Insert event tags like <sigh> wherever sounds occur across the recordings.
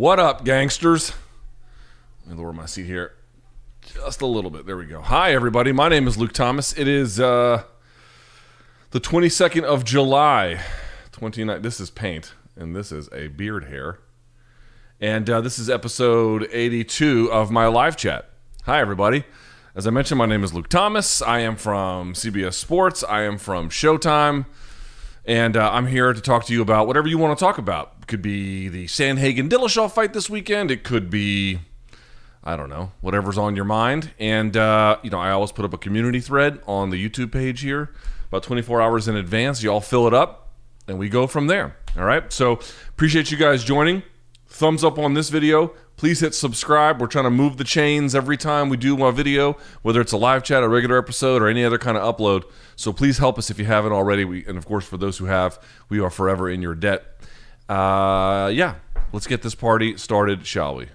What up, gangsters? Let me lower my seat here just a little bit. There we go. Hi, everybody. My name is Luke Thomas. It is uh, the 22nd of July, 29. This is paint, and this is a beard hair. And uh, this is episode 82 of my live chat. Hi, everybody. As I mentioned, my name is Luke Thomas. I am from CBS Sports. I am from Showtime. And uh, I'm here to talk to you about whatever you want to talk about. Could be the Sandhagen Dillashaw fight this weekend. It could be, I don't know, whatever's on your mind. And, uh, you know, I always put up a community thread on the YouTube page here about 24 hours in advance. You all fill it up, and we go from there. All right. So appreciate you guys joining. Thumbs up on this video. Please hit subscribe. We're trying to move the chains every time we do a video, whether it's a live chat, a regular episode, or any other kind of upload. So please help us if you haven't already. We, and of course, for those who have, we are forever in your debt. Uh, yeah, let's get this party started, shall we?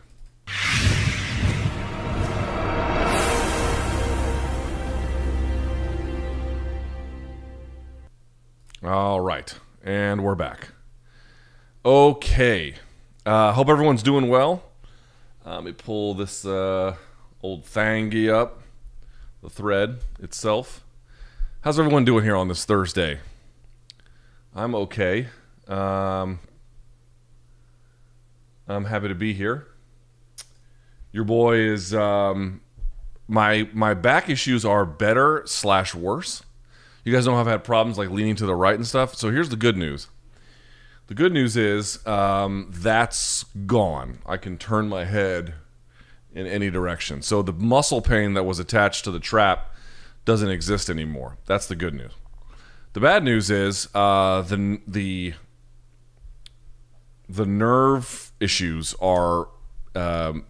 All right, and we're back. Okay, uh, hope everyone's doing well. Let me pull this uh, old thangy up, the thread itself. How's everyone doing here on this Thursday? I'm okay. Um, I'm happy to be here. Your boy is um, my my back issues are better slash worse. You guys know I've had problems like leaning to the right and stuff. So here's the good news. The good news is um, that's gone. I can turn my head in any direction. So the muscle pain that was attached to the trap doesn't exist anymore. That's the good news. The bad news is uh, the the the nerve issues are um,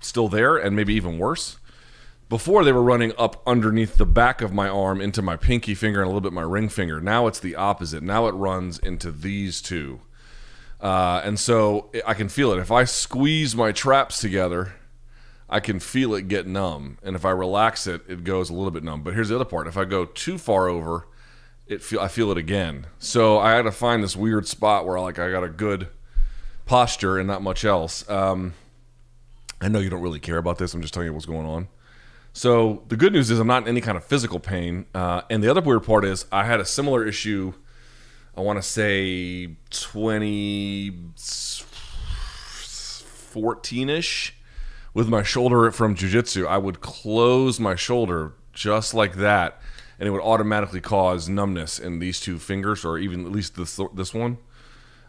still there and maybe even worse. Before they were running up underneath the back of my arm into my pinky finger and a little bit my ring finger. Now it's the opposite. Now it runs into these two. Uh, and so I can feel it. If I squeeze my traps together, I can feel it get numb. And if I relax it, it goes a little bit numb. But here's the other part. If I go too far over, it feel I feel it again. So I had to find this weird spot where like I got a good posture and not much else. Um, I know you don't really care about this. I'm just telling you what's going on. So the good news is I'm not in any kind of physical pain. Uh, and the other weird part is I had a similar issue. I want to say 2014 ish with my shoulder from jujitsu. I would close my shoulder just like that, and it would automatically cause numbness in these two fingers, or even at least this this one.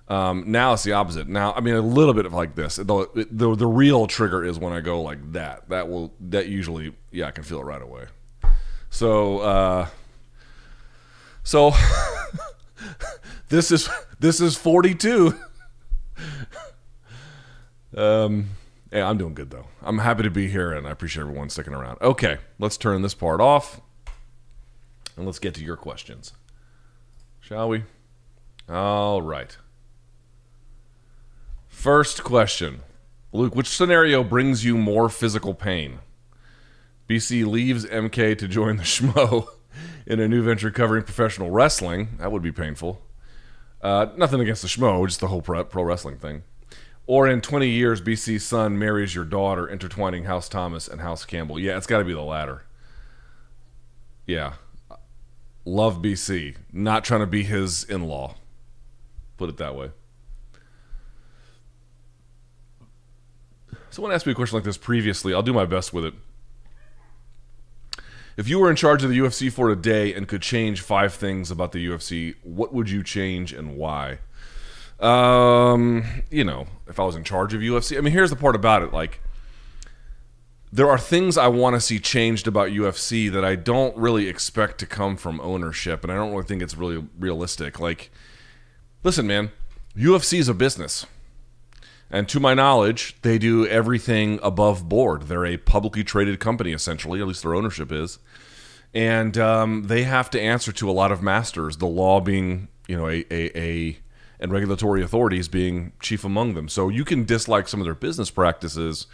Um, now it's the opposite. Now, I mean, a little bit of like this. The, the the real trigger is when I go like that. That will that usually, yeah, I can feel it right away. So, uh, so <laughs> this is this is forty two. <laughs> um, yeah, I'm doing good though. I'm happy to be here, and I appreciate everyone sticking around. Okay, let's turn this part off, and let's get to your questions, shall we? All right. First question. Luke, which scenario brings you more physical pain? BC leaves MK to join the <laughs> Schmo in a new venture covering professional wrestling. That would be painful. Uh, nothing against the Schmo, just the whole pro, pro wrestling thing. Or in 20 years, BC's son marries your daughter, intertwining House Thomas and House Campbell. Yeah, it's got to be the latter. Yeah. Love BC. Not trying to be his in law. Put it that way. Someone asked me a question like this previously. I'll do my best with it. If you were in charge of the UFC for a day and could change five things about the UFC, what would you change and why? Um, you know, if I was in charge of UFC, I mean, here's the part about it. Like, there are things I want to see changed about UFC that I don't really expect to come from ownership, and I don't really think it's really realistic. Like, listen, man, UFC is a business. And to my knowledge, they do everything above board. They're a publicly traded company, essentially, at least their ownership is. And um, they have to answer to a lot of masters, the law being, you know, a, a, a and regulatory authorities being chief among them. So you can dislike some of their business practices,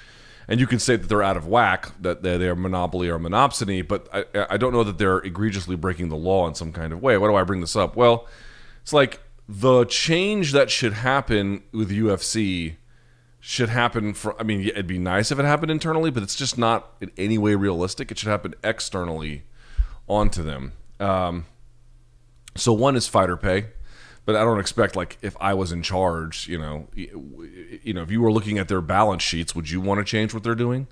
and you can say that they're out of whack, that they're monopoly or monopsony, but I, I don't know that they're egregiously breaking the law in some kind of way. Why do I bring this up? Well, it's like the change that should happen with UFC should happen for I mean it'd be nice if it happened internally, but it's just not in any way realistic. It should happen externally onto them. Um, so one is fighter pay, but I don't expect like if I was in charge, you know, you know, if you were looking at their balance sheets, would you want to change what they're doing?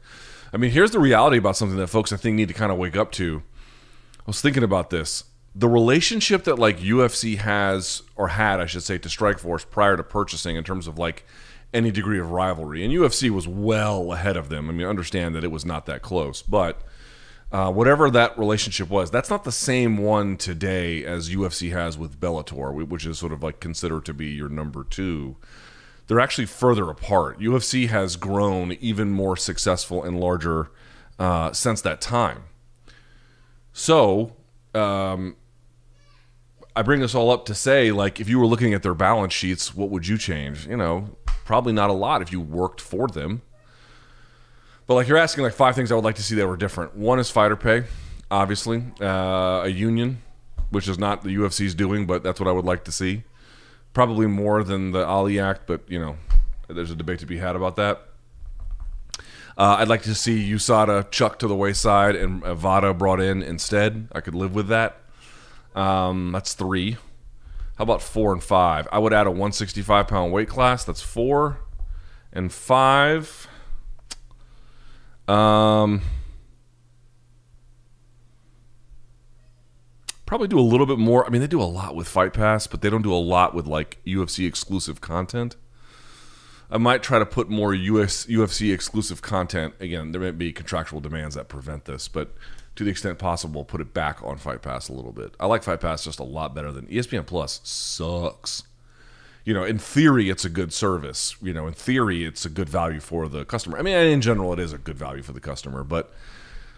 I mean, here's the reality about something that folks I think need to kind of wake up to. I was thinking about this. The relationship that like UFC has or had, I should say, to Strikeforce prior to purchasing in terms of like any degree of rivalry. And UFC was well ahead of them. I mean, understand that it was not that close, but uh, whatever that relationship was, that's not the same one today as UFC has with Bellator, which is sort of like considered to be your number two. They're actually further apart. UFC has grown even more successful and larger uh, since that time. So, um, I bring this all up to say, like, if you were looking at their balance sheets, what would you change? You know, probably not a lot if you worked for them. But like you're asking like five things I would like to see that were different. One is fighter pay, obviously, uh, a union, which is not the UFC's doing, but that's what I would like to see. Probably more than the Ali Act, but you know, there's a debate to be had about that. Uh, I'd like to see USADA chucked to the wayside and VADA brought in instead. I could live with that. Um, that's three. How about four and five? I would add a 165 pound weight class. That's four and five. Um, probably do a little bit more. I mean, they do a lot with Fight Pass, but they don't do a lot with like UFC exclusive content. I might try to put more US, UFC exclusive content. Again, there might be contractual demands that prevent this, but to the extent possible, put it back on Fight Pass a little bit. I like Fight Pass just a lot better than ESPN Plus. Sucks. You know, in theory, it's a good service. You know, in theory, it's a good value for the customer. I mean, in general, it is a good value for the customer, but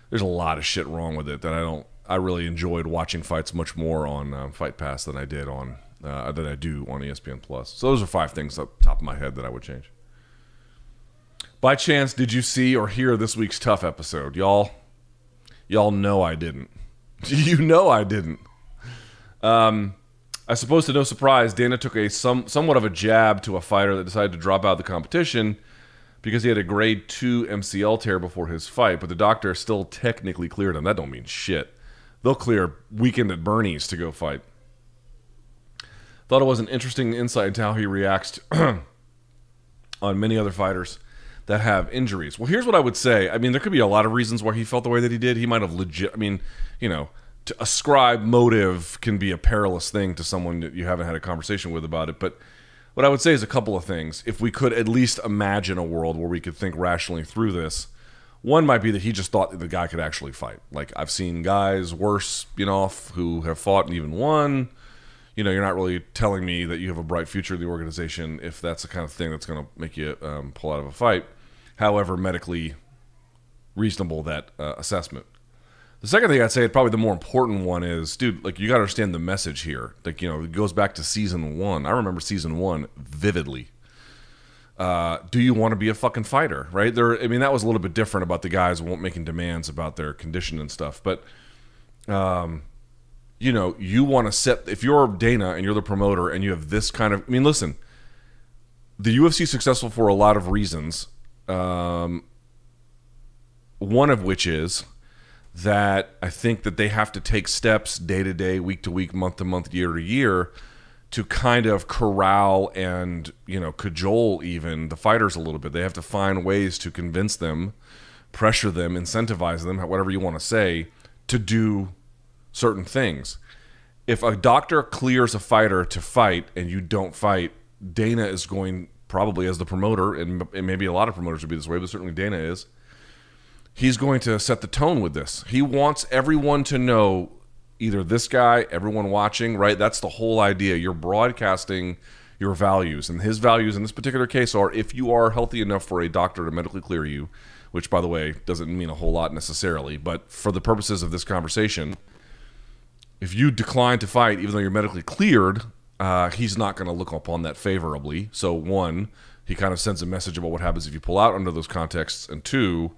there's a lot of shit wrong with it that I don't. I really enjoyed watching fights much more on uh, Fight Pass than I did on uh, than I do on ESPN Plus. So those are five things up top of my head that I would change. By chance, did you see or hear this week's TUF episode, y'all? Y'all know I didn't. <laughs> you know I didn't. Um, I suppose to no surprise, Dana took a some somewhat of a jab to a fighter that decided to drop out of the competition because he had a grade two MCL tear before his fight, but the doctor still technically cleared him. That don't mean shit. They'll clear weekend at Bernie's to go fight. Thought it was an interesting insight into how he reacts <clears throat> on many other fighters that have injuries. Well, here's what I would say. I mean, there could be a lot of reasons why he felt the way that he did. He might have legit. I mean, you know, to ascribe motive can be a perilous thing to someone that you haven't had a conversation with about it. But what I would say is a couple of things. If we could at least imagine a world where we could think rationally through this, one might be that he just thought that the guy could actually fight. Like I've seen guys worse, you know, who have fought and even won. You know, you're not really telling me that you have a bright future in the organization if that's the kind of thing that's going to make you um, pull out of a fight however medically reasonable that uh, assessment. The second thing I'd say, probably the more important one is, dude, like you got to understand the message here. Like you know, it goes back to season one. I remember season one vividly. Uh, do you want to be a fucking fighter? Right there. I mean, that was a little bit different about the guys making demands about their condition and stuff. But, um, you know, you want to set. If you're Dana and you're the promoter and you have this kind of. I mean, listen. The UFC successful for a lot of reasons um, one of which is that I think that they have to take steps day to day, week to week, month to month, year to year to kind of corral and, you know, cajole even the fighters a little bit. They have to find ways to convince them, pressure them, incentivize them, whatever you want to say, to do certain things. If a doctor clears a fighter to fight and you don't fight, Dana is going probably as the promoter, and, and maybe a lot of promoters would be this way, but certainly Dana is. He's going to set the tone with this. He wants everyone to know either this guy, everyone watching, right? That's the whole idea. You're broadcasting your values. And his values in this particular case are if you are healthy enough for a doctor to medically clear you, which, by the way, doesn't mean a whole lot necessarily, but for the purposes of this conversation, if you decline to fight, even though you're medically cleared, uh, he's not going to look upon that favorably. So, one, he kind of sends a message about what happens if you pull out under those contexts, and two,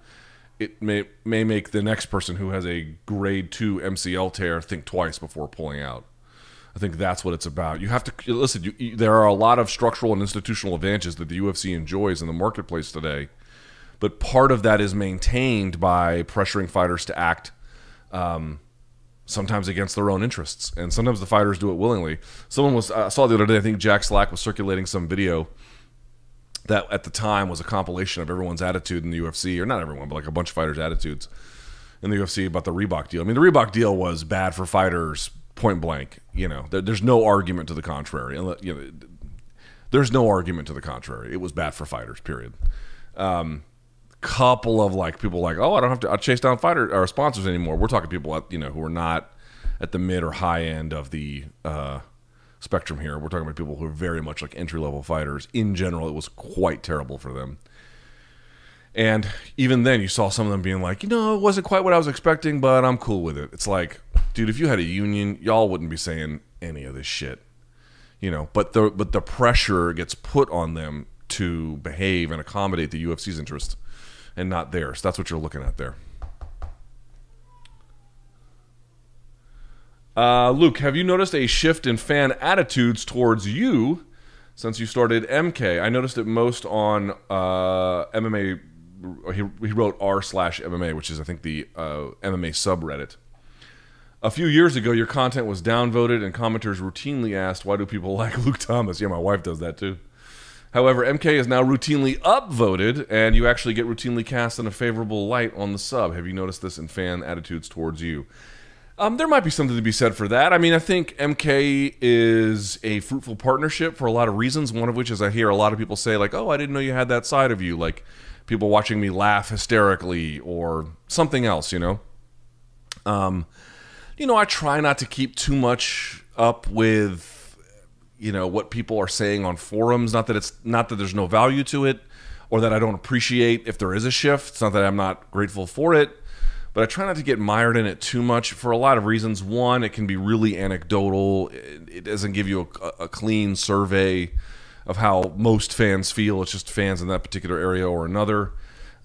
it may may make the next person who has a grade two MCL tear think twice before pulling out. I think that's what it's about. You have to listen. You, you, there are a lot of structural and institutional advantages that the UFC enjoys in the marketplace today, but part of that is maintained by pressuring fighters to act. Um, sometimes against their own interests, and sometimes the fighters do it willingly. Someone was I saw the other day. I think Jack Slack was circulating some video that at the time was a compilation of everyone's attitude in the UFC, or not everyone, but like a bunch of fighters' attitudes in the UFC about the Reebok deal. I mean, the Reebok deal was bad for fighters, point blank. You know, there, there's no argument to the contrary. You know, there's no argument to the contrary. It was bad for fighters. Period. Um, couple of like people like, oh, I don't have to I chase down fighter or sponsors anymore. We're talking people at, you know who are not at the mid or high end of the uh, spectrum here. We're talking about people who are very much like entry level fighters. In general, it was quite terrible for them. And even then, you saw some of them being like, you know, it wasn't quite what I was expecting, but I'm cool with it. It's like, dude, if you had a union, y'all wouldn't be saying any of this shit, you know. But the but the pressure gets put on them to behave and accommodate the UFC's interest, and not theirs. That's what you're looking at there. Uh, Luke, have you noticed a shift in fan attitudes towards you since you started MK? I noticed it most on uh, MMA. He, he wrote r slash MMA, which is I think the uh, MMA subreddit. A few years ago, your content was downvoted, and commenters routinely asked, "Why do people <laughs> like Luke Thomas?" Yeah, my wife does that too. However, MK is now routinely upvoted, and you actually get routinely cast in a favorable light on the sub. Have you noticed this in fan attitudes towards you? Um, there might be something to be said for that. I mean, I think MK is a fruitful partnership for a lot of reasons. One of which is I hear a lot of people say, like, oh, I didn't know you had that side of you. Like people watching me laugh hysterically or something else, you know? Um, you know, I try not to keep too much up with, you know, what people are saying on forums. Not that it's not that there's no value to it or that I don't appreciate if there is a shift. It's not that I'm not grateful for it but I try not to get mired in it too much for a lot of reasons. One, it can be really anecdotal. It doesn't give you a, a clean survey of how most fans feel. It's just fans in that particular area or another.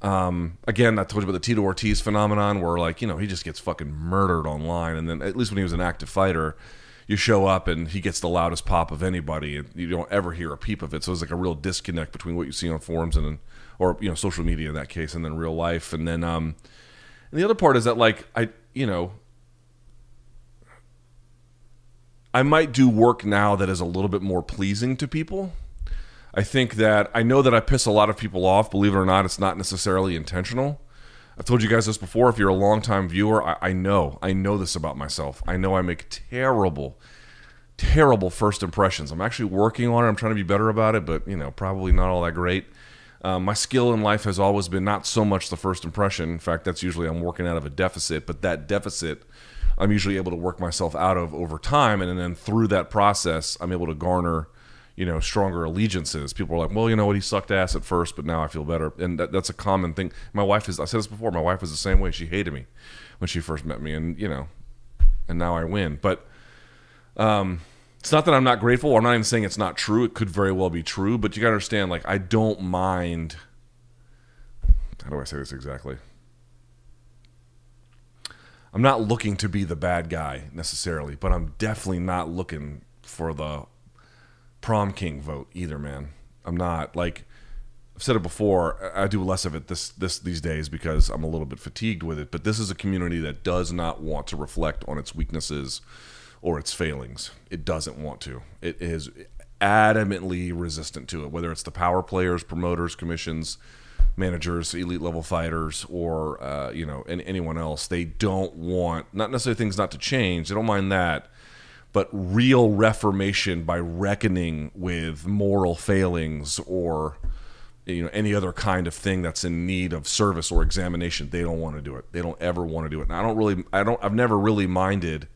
Um, again, I told you about the Tito Ortiz phenomenon, where like you know he just gets fucking murdered online, and then at least when he was an active fighter, you show up and he gets the loudest pop of anybody, and you don't ever hear a peep of it. So it's like a real disconnect between what you see on forums and or you know social media in that case, and then real life, and then um, and the other part is that like I you know I might do work now that is a little bit more pleasing to people. I think that I know that I piss a lot of people off. Believe it or not, it's not necessarily intentional. I've told you guys this before. If you're a longtime viewer, I, I know. I know this about myself. I know I make terrible, terrible first impressions. I'm actually working on it. I'm trying to be better about it, but you know, probably not all that great. Um, my skill in life has always been not so much the first impression. In fact, that's usually I'm working out of a deficit, but that deficit I'm usually able to work myself out of over time, and then through that process, I'm able to garner, you know, stronger allegiances. People are like, well, you know what, he sucked ass at first, but now I feel better, and that, that's a common thing. My wife is. I said this before. My wife was the same way. She hated me when she first met me, and you know, and now I win. But um, it's not that I'm not grateful. I'm not even saying it's not true. It could very well be true, but you got to understand. Like, I don't mind. How do I say this exactly? I'm not looking to be the bad guy necessarily, but I'm definitely not looking for the prom king vote either, man. I'm not like I've said it before. I do less of it this this these days because I'm a little bit fatigued with it. But this is a community that does not want to reflect on its weaknesses or its failings. It doesn't want to. It is adamantly resistant to it, whether it's the power players, promoters, commissions, managers, elite level fighters, or uh, you know, and anyone else. They don't want not necessarily things not to change. They don't mind that, but real reformation by reckoning with moral failings or you know any other kind of thing that's in need of service or examination. They don't want to do it. They don't ever want to do it. And I don't really. I don't. I've never really minded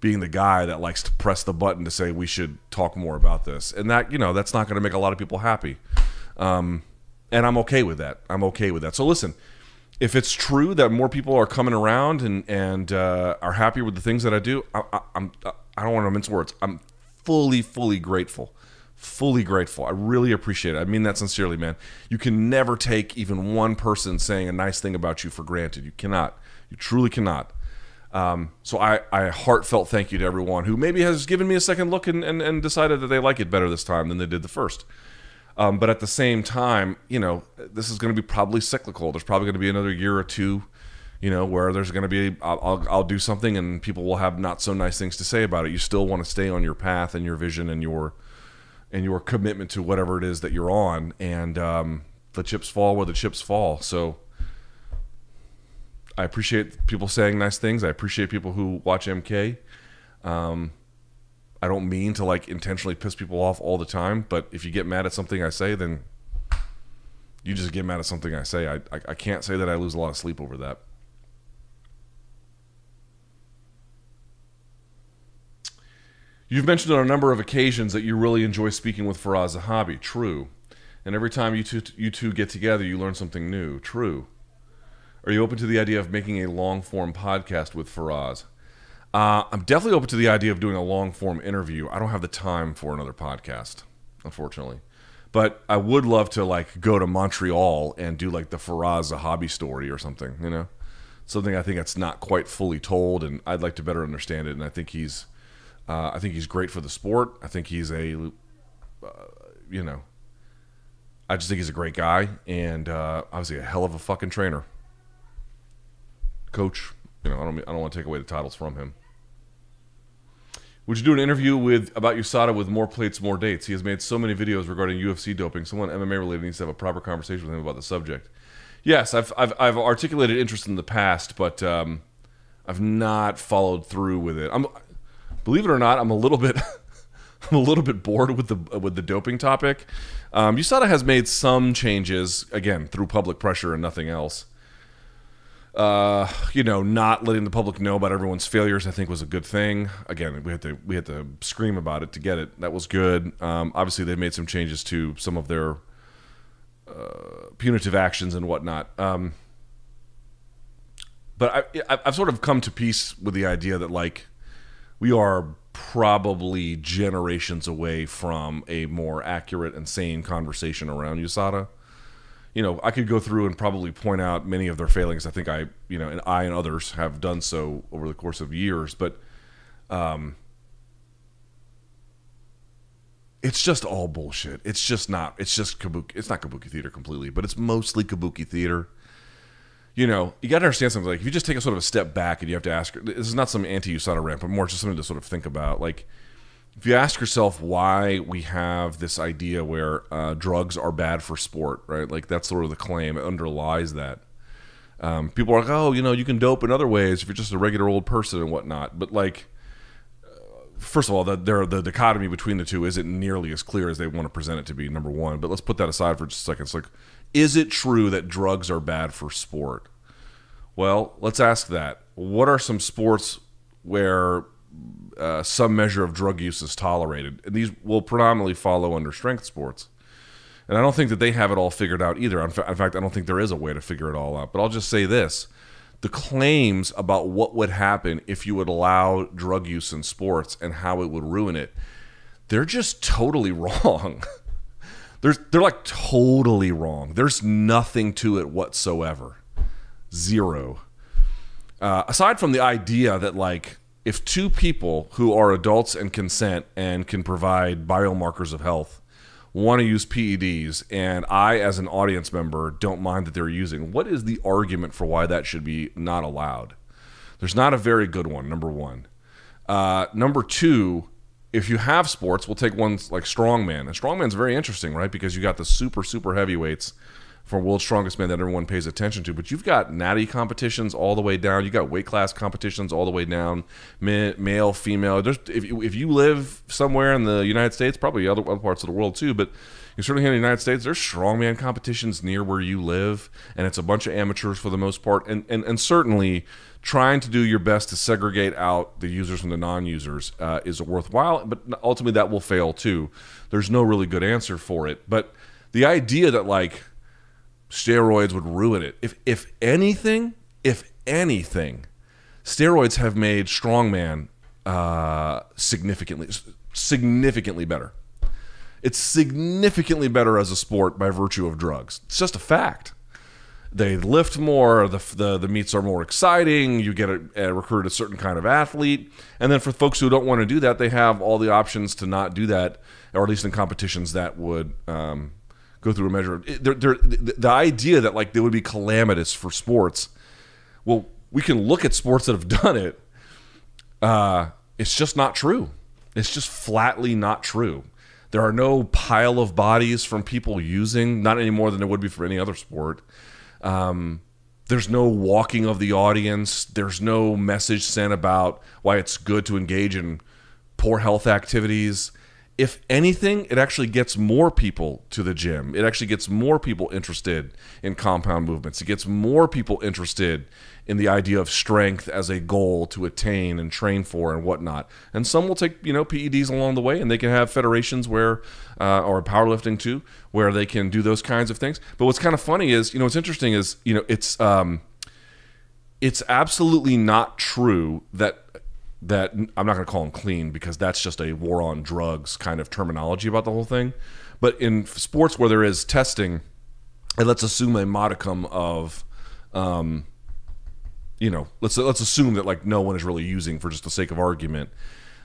being the guy that likes to press the button to say we should talk more about this, and that you know that's not going to make a lot of people happy, um, and I'm okay with that. I'm okay with that. So listen, if it's true that more people are coming around and and uh, are happy with the things that I do, I, I, I'm I don't want to mince words. I'm fully fully grateful fully grateful. I really appreciate it. I mean that sincerely, man. You can never take even one person saying a nice thing about you for granted. You cannot. You truly cannot. Um, so I, I heartfelt thank you to everyone who maybe has given me a second look and, and, and decided that they like it better this time than they did the first. Um, but at the same time, you know, this is going to be probably cyclical. There's probably going to be another year or two, you know, where there's going to be I'll, I'll, do something and people will have not so nice things to say about it. You still want to stay on your path and your vision and your and your commitment to whatever it is that you're on. And um, the chips fall where the chips fall. So I appreciate people saying nice things. I appreciate people who watch MK. Um, I don't mean to like intentionally piss people off all the time, but if you get mad at something I say, then you just get mad at something I say. I, I, I can't say that I lose a lot of sleep over that. You've mentioned on a number of occasions that you really enjoy speaking with Firas Zahabi. True. And every time you two, you two get together, you learn something new. True. Are you open to the idea of making a long form podcast with Firas? Uh, I'm definitely open to the idea of doing a long form interview. I don't have the time for another podcast, unfortunately. But I would love to like go to Montreal and do like the Firas Zahabi story or something, you know? Something I think that's not quite fully told and I'd like to better understand it. And I think he's uh, I think he's great for the sport. I think he's a, uh, you know, I just think he's a great guy and uh, obviously a hell of a fucking trainer, coach. You know, I don't I don't want to take away the titles from him. Would you do an interview with about USADA with more plates, more dates? He has made so many videos regarding UFC doping. Someone MMA related needs to have a proper conversation with him about the subject. Yes, I've I've, I've articulated interest in the past, but um, I've not followed through with it. I'm believe it or not, I'm a little bit <laughs> I'm a little bit bored with the with the doping topic. Um, USADA has made some changes again through public pressure and nothing else. Uh, you know, not letting the public know about everyone's failures, I think, was a good thing. Again, we had to we had to scream about it to get it. That was good. Um, obviously, they've made some changes to some of their uh, punitive actions and whatnot. Um, but I, I've sort of come to peace with the idea that like we are probably generations away from a more accurate and sane conversation around USADA. You know, I could go through and probably point out many of their failings. I think I, you know, and I and others have done so over the course of years, but um, it's just all bullshit. It's just not. It's just kabuki. It's not kabuki theater completely, but it's mostly kabuki theater you know, you got to understand something. Like, if you just take a sort of a step back and you have to ask, this is not some anti-USADA rant, but more just something to sort of think about. Like, if you ask yourself why we have this idea where uh, drugs are bad for sport, right? Like, that's sort of the claim. It underlies that. Um, people are like, oh, you know, you can dope in other ways if you're just a regular old person and whatnot. But, like, uh, first of all, the, the dichotomy between the two isn't nearly as clear as they want to present it to be, number one. But let's put that aside for just a second. It's like, is it true that drugs are bad for sport? Well, let's ask that. What are some sports where uh, some measure of drug use is tolerated? And these will predominantly follow under strength sports. And I don't think that they have it all figured out either. In fact, I don't think there is a way to figure it all out. But I'll just say this the claims about what would happen if you would allow drug use in sports and how it would ruin it, they're just totally <laughs> wrong. They're, they're like totally wrong. There's nothing to it whatsoever. Zero. Uh, aside from the idea that, like, if two people who are adults and consent and can provide biomarkers of health want to use PEDs, and I, as an audience member, don't mind that they're using, what is the argument for why that should be not allowed? There's not a very good one, number one. Uh, number two, if you have sports, we'll take ones like strongman. And strongman's very interesting, right? Because you got the super, super heavyweights for world's strongest man that everyone pays attention to. But you've got natty competitions all the way down. You got weight class competitions all the way down, male, female. There's, if, you, if you live somewhere in the United States, probably other, other parts of the world too, but certainly in the United States, there's strongman competitions near where you live, and it's a bunch of amateurs for the most part. And, and, and certainly trying to do your best to segregate out the users from the non-users uh, is worthwhile, but ultimately that will fail too. There's no really good answer for it. But the idea that like steroids would ruin it, if if anything, if anything, steroids have made strongman uh, significantly significantly better. It's significantly better as a sport by virtue of drugs. It's just a fact. they lift more, the, the, the meets are more exciting, you get a, a recruit a certain kind of athlete. And then for folks who don't want to do that, they have all the options to not do that, or at least in competitions that would um, go through a measure. They're, they're, the, the idea that like they would be calamitous for sports, well, we can look at sports that have done it. Uh, it's just not true. It's just flatly not true. There are no pile of bodies from people using, not any more than there would be for any other sport. Um, there's no walking of the audience. There's no message sent about why it's good to engage in poor health activities. If anything, it actually gets more people to the gym. It actually gets more people interested in compound movements. It gets more people interested in the idea of strength as a goal to attain and train for and whatnot. And some will take you know PEDs along the way, and they can have federations where, uh, or powerlifting too, where they can do those kinds of things. But what's kind of funny is you know what's interesting is you know it's um, it's absolutely not true that that I'm not going to call them clean because that's just a war on drugs kind of terminology about the whole thing. But in sports where there is testing, and let's assume a modicum of um, you know, let's let's assume that like no one is really using for just the sake of argument.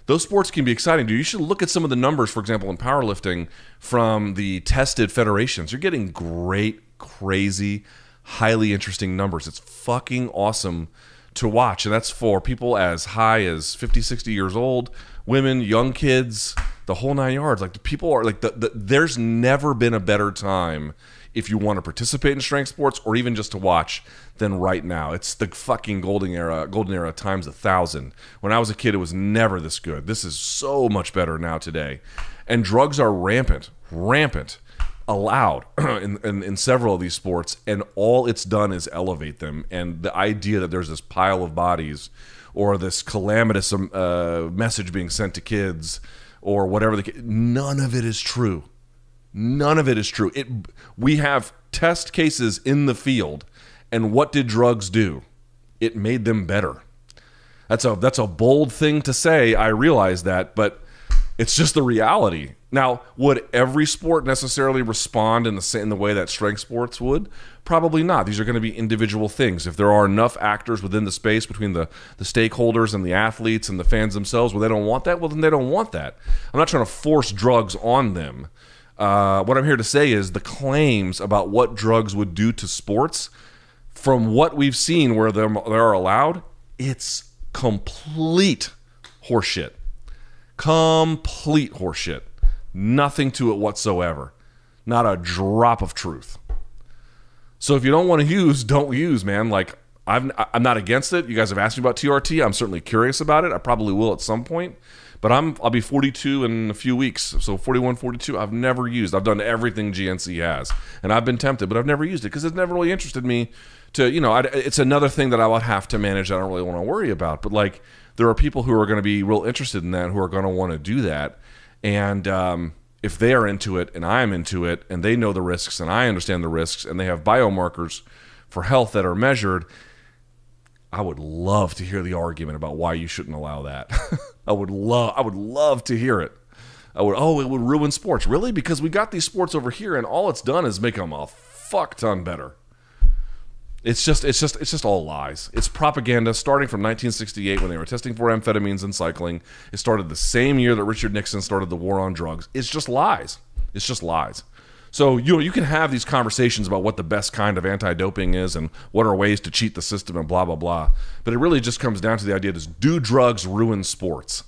Those sports can be exciting, dude. You should look at some of the numbers, for example, in powerlifting from the tested federations. You're getting great, crazy, highly interesting numbers. It's fucking awesome to watch. And that's for people as high as 50, 60 years old, women, young kids, the whole nine yards. Like the people are like the, the there's never been a better time if you want to participate in strength sports or even just to watch than right now. It's the fucking golden era, golden era times a thousand. When I was a kid, it was never this good. This is so much better now today, and drugs are rampant, rampant, allowed <clears throat> in, in, in several of these sports, and all it's done is elevate them. And the idea that there's this pile of bodies or this calamitous um, uh, message being sent to kids or whatever the none of it is true None of it is true. It we have test cases in the field, and what did drugs do? It made them better. That's a that's a bold thing to say. I realize that, but it's just the reality. Now, would every sport necessarily respond in the in the way that strength sports would? Probably not. These are going to be individual things. If there are enough actors within the space between the, the stakeholders and the athletes and the fans themselves, well, they don't want that. Well, then they don't want that. I'm not trying to force drugs on them. Uh, what I'm here to say is the claims about what drugs would do to sports, from what we've seen where they're, they're allowed, it's complete horseshit. Complete horseshit. Nothing to it whatsoever. Not a drop of truth. So if you don't want to use, <laughs> don't use, man. Like I'm, I'm not against it. You guys have asked me about TRT. I'm certainly curious about it. I probably will at some point. But I'm I'll be 42 in a few weeks. So 41, 42. I've never used. I've done everything GNC has, and I've been tempted, but I've never used it because it's never really interested me. To you know, I, it's another thing that I would have to manage. I don't really want to worry about. But like, there are people who are going to be real interested in that, who are going to want to do that, and um, if they are into it and I'm into it, and they know the risks and I understand the risks, and they have biomarkers for health that are measured I would love to hear the argument about why you shouldn't allow that. <laughs> I would love I would love to hear it. I would oh it would ruin sports. Really? Because we got these sports over here and all it's done is make them a fuck ton better. It's just it's just it's just all lies. It's propaganda starting from 1968 when they were testing for amphetamines in cycling. It started the same year that Richard Nixon started the war on drugs. It's just lies. It's just lies. So you know, you can have these conversations about what the best kind of anti-doping is and what are ways to cheat the system and blah blah blah. But it really just comes down to the idea: is do drugs ruin sports?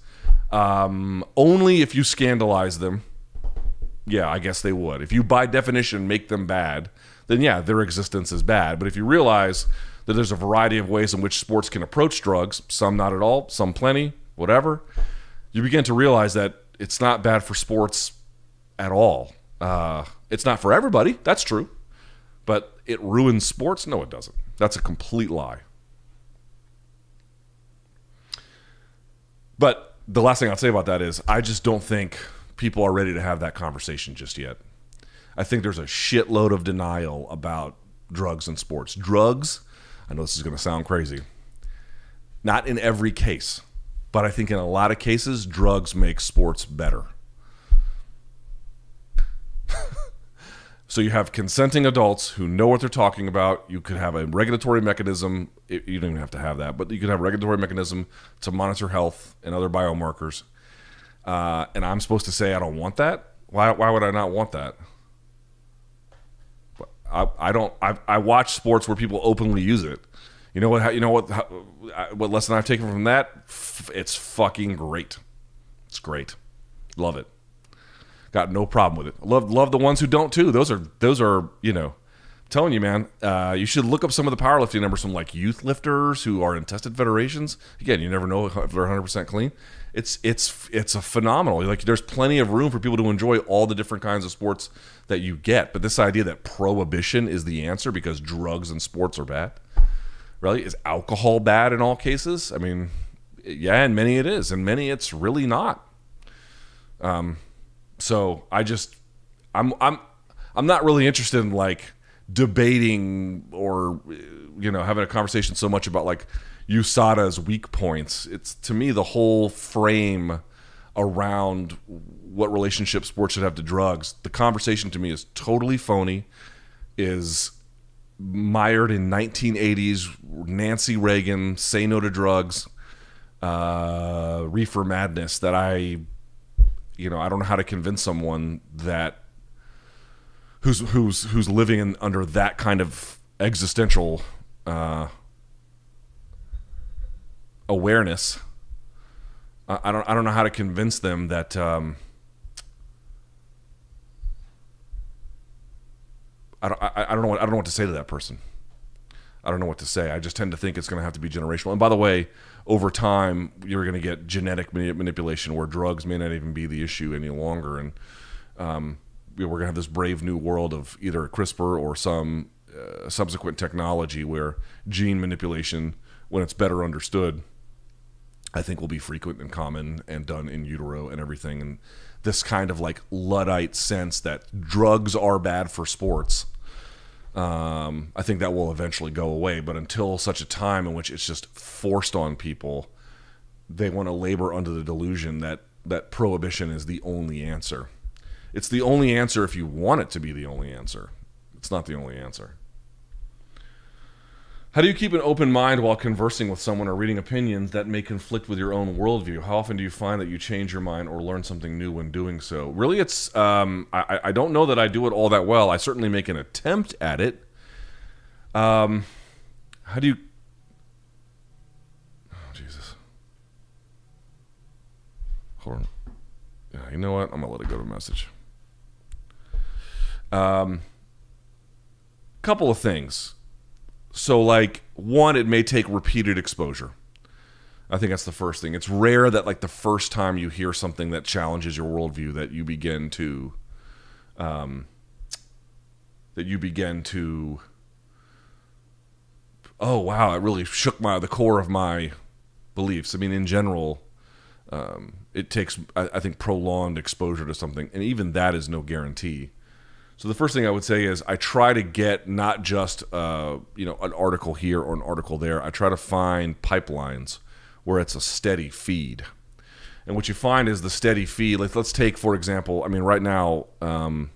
Um, only if you scandalize them. Yeah, I guess they would. If you, by definition, make them bad, then yeah, their existence is bad. But if you realize that there's a variety of ways in which sports can approach drugs, some not at all, some plenty, whatever, you begin to realize that it's not bad for sports at all. Uh, it's not for everybody. That's true. But it ruins sports? No, it doesn't. That's a complete lie. But the last thing I'll say about that is I just don't think people are ready to have that conversation just yet. I think there's a shitload of denial about drugs and sports. Drugs, I know this is going to sound crazy, not in every case, but I think in a lot of cases, drugs make sports better. <laughs> So you have consenting adults who know what they're talking about. You could have a regulatory mechanism. You don't even have to have that, but you could have a regulatory mechanism to monitor health and other biomarkers. Uh, and I'm supposed to say I don't want that. Why? Why would I not want that? I, I don't. I, I watch sports where people openly use it. You know what? You know what? How, what lesson I've taken from that? It's fucking great. It's great. Love it. Got no problem with it. Love love the ones who don't too. Those are those are you know, I'm telling you, man. Uh, you should look up some of the powerlifting numbers from like youth lifters who are in tested federations. Again, you never know if they're 100 percent clean. It's it's it's a phenomenal. Like there's plenty of room for people to enjoy all the different kinds of sports that you get. But this idea that prohibition is the answer because drugs and sports are bad, really, is alcohol bad in all cases? I mean, yeah, in many it is, and many it's really not. Um, so I just I'm I'm I'm not really interested in like debating or you know having a conversation so much about like USADA's weak points. It's to me the whole frame around what relationship sports should have to drugs. The conversation to me is totally phony. Is mired in 1980s Nancy Reagan say no to drugs, uh, reefer madness that I you know, I don't know how to convince someone that who's who's who's living in, under that kind of existential uh, awareness. I, I, don't I don't know how to convince them that. Um, I don't, I, I don't know what I don't know what to say to that person. I don't know what to say. I just tend to think it's going to have to be generational. And by the way, over time you're going to get genetic manipulation where drugs may not even be the issue any longer and um, we're going to have this brave new world of either CRISPR or some uh, subsequent technology where gene manipulation when it's better understood I think will be frequent and common and done in utero and everything and this kind of like luddite sense that drugs are bad for sports um, I think that will eventually go away. But until such a time in which it's just forced on people, they want to labor under the delusion that that prohibition is the only answer. It's the only answer if you want it to be the only answer. It's not the only answer. How do you keep an open mind while conversing with someone or reading opinions that may conflict with your own worldview? How often do you find that you change your mind or learn something new when doing so? Really, it's um, I, I don't know that I do it all that well. I certainly make an attempt at it. Um, how do you? Oh, Jesus. Hold on. Yeah, you know what? I'm gonna let it go to message. Um, couple of things so, like, one, it may take repeated exposure. I think that's the first thing. It's rare that, like, the first time you hear something that challenges your worldview, that you begin to, um, that you begin to, oh wow, it really shook my the core of my beliefs. I mean, in general, um, it takes, I, I think, prolonged exposure to something, and even that is no guarantee. So the first thing I would say is I try to get not just uh, you know an article here or an article there. I try to find pipelines where it's a steady feed. And what you find is the steady feed. Like let's take for example. I mean, right now, um,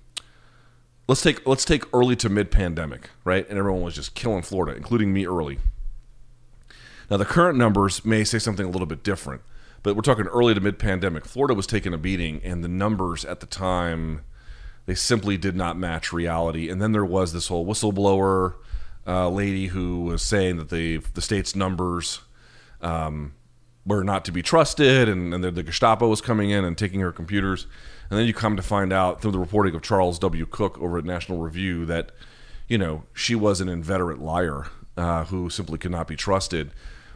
let's take let's take early to mid pandemic, right? And everyone was just killing Florida, including me early. Now the current numbers may say something a little bit different, but we're talking early to mid pandemic. Florida was taking a beating, and the numbers at the time they simply did not match reality. And then there was this whole whistleblower uh, lady who was saying that the the state's numbers um, were not to be trusted, and, and the, the, Gestapo was coming in and taking her computers. And then you come to find out through the reporting of Charles W. Cooke over at National Review that you know she was an inveterate liar uh, who simply could not be trusted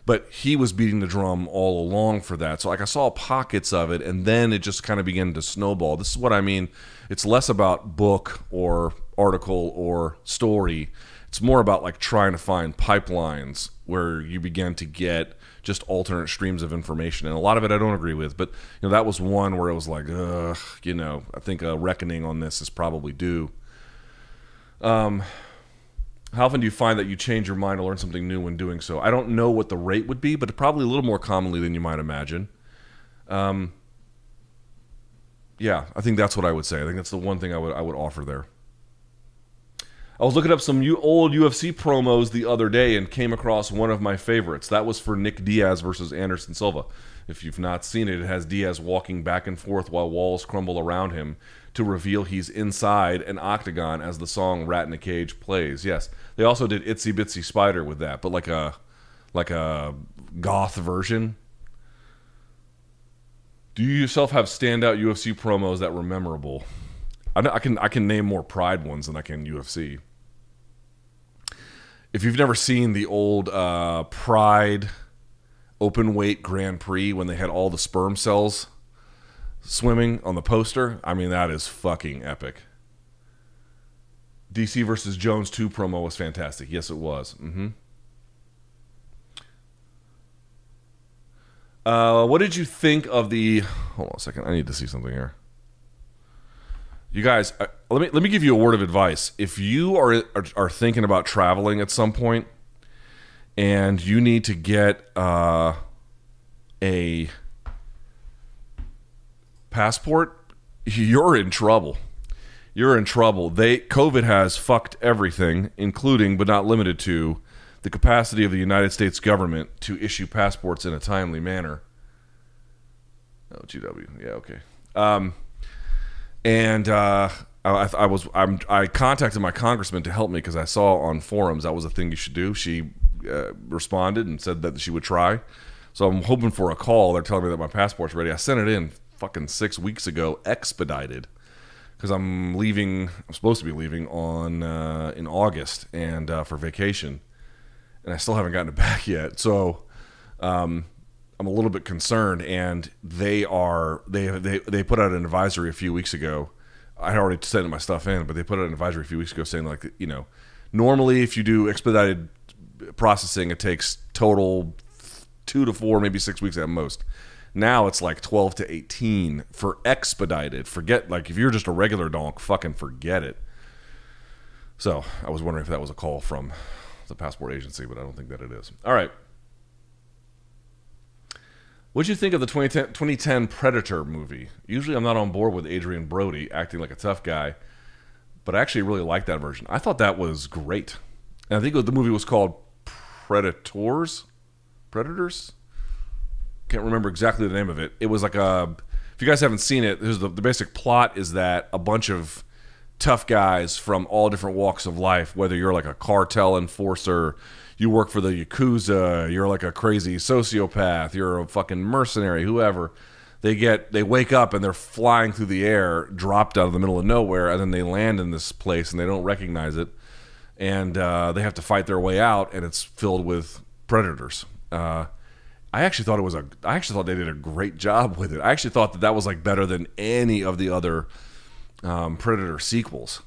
but he was beating the drum all along for that. So like I saw pockets of it, and then it just kind of began to snowball. This is what I mean. It's less about book or article or story. It's more about like trying to find pipelines where you begin to get just alternate streams of information. And a lot of it I don't agree with, but you know that was one where it was like, ugh, you know, I think a reckoning on this is probably due. Um, how often do you find that you change your mind or learn something new when doing so? I don't know what the rate would be, but probably a little more commonly than you might imagine. Um, yeah, I think that's what I would say. I think that's the one thing I would I would offer there. I was looking up some old UFC promos the other day and came across one of my favorites. That was for Nick Diaz versus Anderson Silva. If you've not seen it, it has Diaz walking back and forth while walls crumble around him to reveal he's inside an octagon as the song "Rat in a Cage" plays. Yes, they also did "Itsy Bitsy Spider" with that, but like a like a goth version. Do you yourself have standout UFC promos that were memorable? I, I can I can name more Pride ones than I can UFC. If you've never seen the old uh, Pride open weight Grand Prix when they had all the sperm cells swimming on the poster, I mean that is fucking epic. DC versus Jones 2 promo was fantastic. Yes, it was. Mm-hmm. Uh, what did you think of the? Hold on a second. I need to see something here. You guys, uh, let me let me give you a word of advice. If you are, are are thinking about traveling at some point, and you need to get uh, a passport, <laughs> you're in trouble. You're in trouble. They COVID has fucked everything, including but not limited to the capacity of the United States government to issue passports in a timely manner. Oh, GW. Yeah, okay. Um, and uh, I, I was I'm, I contacted my congressman to help me because I saw on forums that was a thing you should do. She uh, responded and said that she would try. So I'm hoping for a call. They're telling me that my passport's ready. I sent it in fucking six weeks ago, expedited, because I'm leaving. I'm supposed to be leaving on uh, in August and uh, for vacation, and I still haven't gotten it <laughs> back yet. So. Um, I'm a little bit concerned, and they are they they they put out an advisory a few weeks ago. I had already sent my stuff in, but they put out an advisory a few weeks ago saying like you know, normally if you do expedited processing, it takes total two to four, maybe six weeks at most. Now it's like twelve to eighteen for expedited. Forget like if you're just a regular donk, fucking forget it. So I was wondering if that was a call from the passport agency, but I don't think that it is. All right. What'd you think of the 2010, 2010 Predator movie? Usually I'm not on board with Adrien Brody acting like a tough guy, but I actually really liked that version. I thought that was great. And I think the movie was called Predators? Predators? Can't remember exactly the name of it. It was like a. If you guys haven't seen it, the, the basic plot is that a bunch of tough guys from all different walks of life, whether you're like a cartel enforcer, you work for the Yakuza, you're like a crazy sociopath, you're a fucking mercenary, whoever. They get they wake up and they're flying through the air, dropped out of the middle of nowhere, and then they land in this place and they don't recognize it, and uh, they have to fight their way out, and it's filled with predators. Uh, I actually thought it was a. I actually thought they did a great job with it. I actually thought that that was like better than any of the other um, Predator sequels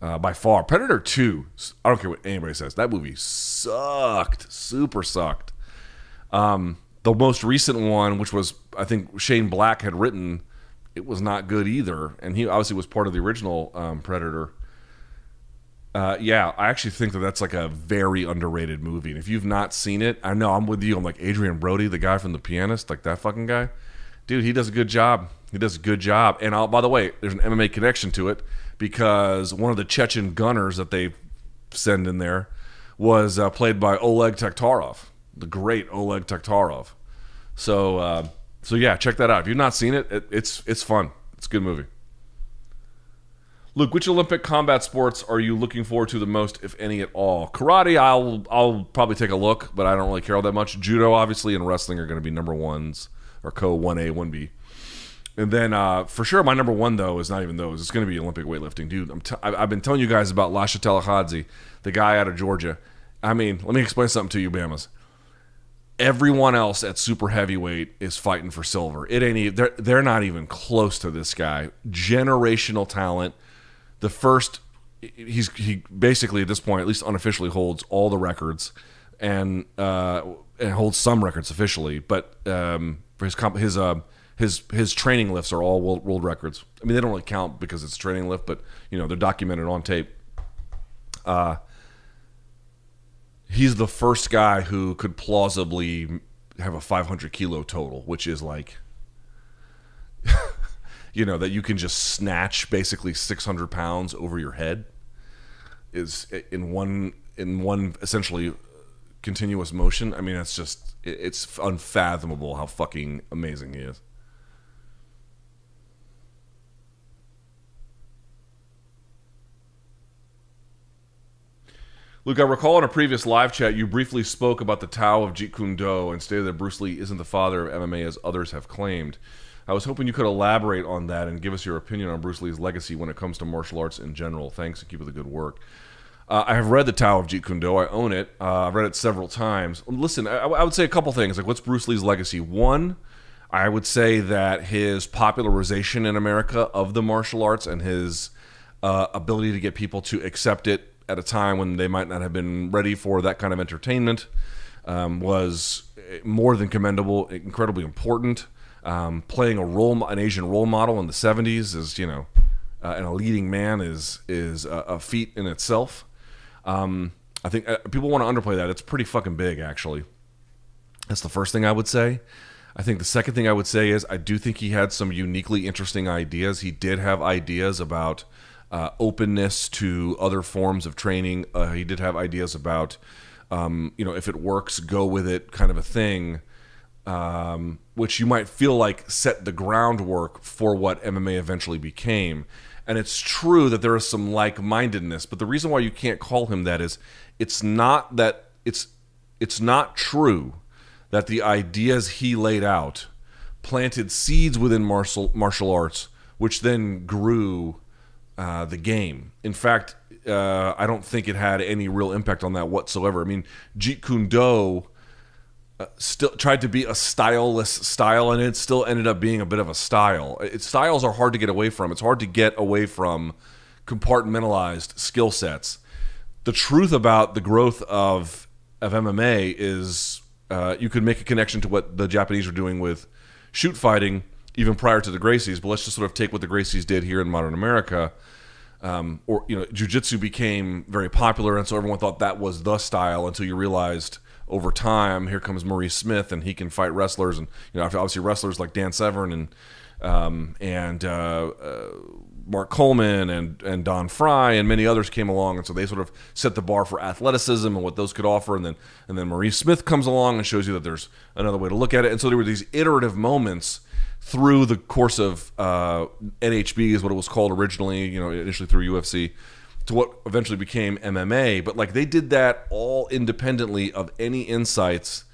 uh, by far. Predator 2, I don't care what anybody says, that movie sucked, super sucked. Um, the most recent one, which was, I think Shane Black had written, it was not good either. And he obviously was part of the original um, Predator. Uh, yeah, I actually think that that's like a very underrated movie. And if you've not seen it, I know I'm with you. I'm like Adrien Brody, the guy from The Pianist, like that fucking guy. Dude, he does a good job. He does a good job. And I'll, by the way, there's an MMA connection to it because one of the Chechen gunners that they send in there was uh, played by Oleg Taktarov, the great Oleg Taktarov. So, uh, so yeah, check that out. If you've not seen it, it it's it's fun. It's a good movie. Luke, which Olympic combat sports are you looking forward to the most, if any at all? Karate, I'll I'll probably take a look, but I don't really care all that much. Judo, obviously, and wrestling are going to be number ones or co one A, one B. And then uh, for sure, my number one though is not even those. It's going to be Olympic weightlifting, dude. I've been telling you guys about Lasha Talakhadze, the guy out of Georgia. I mean, let me explain something to you, Bamas. Everyone else at super heavyweight is fighting for silver. It ain't even, they're they're not even close to this guy. Generational talent. The first, he's he basically at this point, at least unofficially, holds all the records, and uh, and holds some records officially. But um, his comp, his uh, his his training lifts are all world, world records. I mean, they don't really count because it's training lift, but you know they're documented on tape. Uh, he's the first guy who could plausibly have a 500 kilo total, which is like, you know, that you can just snatch basically 600 pounds over your head. is in one in one essentially continuous motion. I mean, it's just it's unfathomable how fucking amazing he is. Luke, I recall in a previous live chat you briefly spoke about the Tao of Jeet Kune Do and stated that Bruce Lee isn't the father of MMA as others have claimed. I was hoping you could elaborate on that and give us your opinion on Bruce Lee's legacy when it comes to martial arts in general. Thanks and keep up the good work. Uh, I have read the Tao of Jeet Kune Do. I own it. Uh, I've read it several times. Listen, I, I would say a couple things. Like, what's Bruce Lee's legacy? One, I would say that his popularization in America of the martial arts and his uh, ability to get people to accept it at a time when they might not have been ready for that kind of entertainment um, was more than commendable, incredibly important. Um, playing a role, an Asian role model in the '70s is, you know, uh, and a leading man is is a, a feat in itself. Um, I think uh, people want to underplay that. It's pretty fucking big, actually. That's the first thing I would say. I think the second thing I would say is I do think he had some uniquely interesting ideas. He did have ideas about uh, openness to other forms of training. Uh, he did have ideas about, um, you know, if it works, go with it, kind of a thing, um, which you might feel like set the groundwork for what MMA eventually became. And it's true that there is some like mindedness, but the reason why you can't call him that is it's not that it's it's not true that the ideas he laid out planted seeds within martial martial arts, which then grew uh, the game. In fact, uh, I don't think it had any real impact on that whatsoever. I mean, Jeet Kune Do uh, still tried to be a styleless style, and it still ended up being a bit of a style. It, styles are hard to get away from. It's hard to get away from compartmentalized skill sets. The truth about the growth of of MMA is uh, you could make a connection to what the Japanese were doing with shoot fighting even prior to the Gracies. But let's just sort of take what the Gracies did here in modern America. Um, or you know, jujitsu became very popular, and so everyone thought that was the style until you realized over time, here comes Maurice Smith, and he can fight wrestlers, and you know, obviously wrestlers like Dan Severn and um, and uh, uh, Mark Coleman and and Don Frye and many others came along, and so they sort of set the bar for athleticism and what those could offer, and then and then Maurice Smith comes along and shows you that there's another way to look at it, and so there were these iterative moments through the course of uh, NHB is what it was called originally, you know, initially through UFC to what eventually became MMA. But like they did that all independently of any insights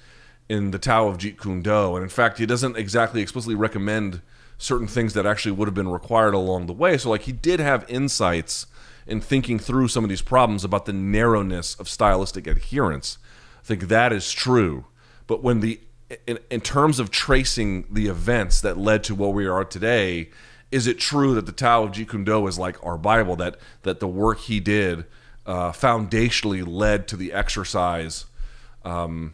in the Tao of Jeet Kune Do. And in fact, he doesn't exactly explicitly recommend certain things that actually would have been required along the way. So like he did have insights in thinking through some of these problems about the narrowness of stylistic adherence. I think that is true. But when the in, in terms of tracing the events that led to where we are today, is it true that the Tao of Jeet Kune Do is like our Bible? That that the work he did uh, foundationally led to the exercise, um,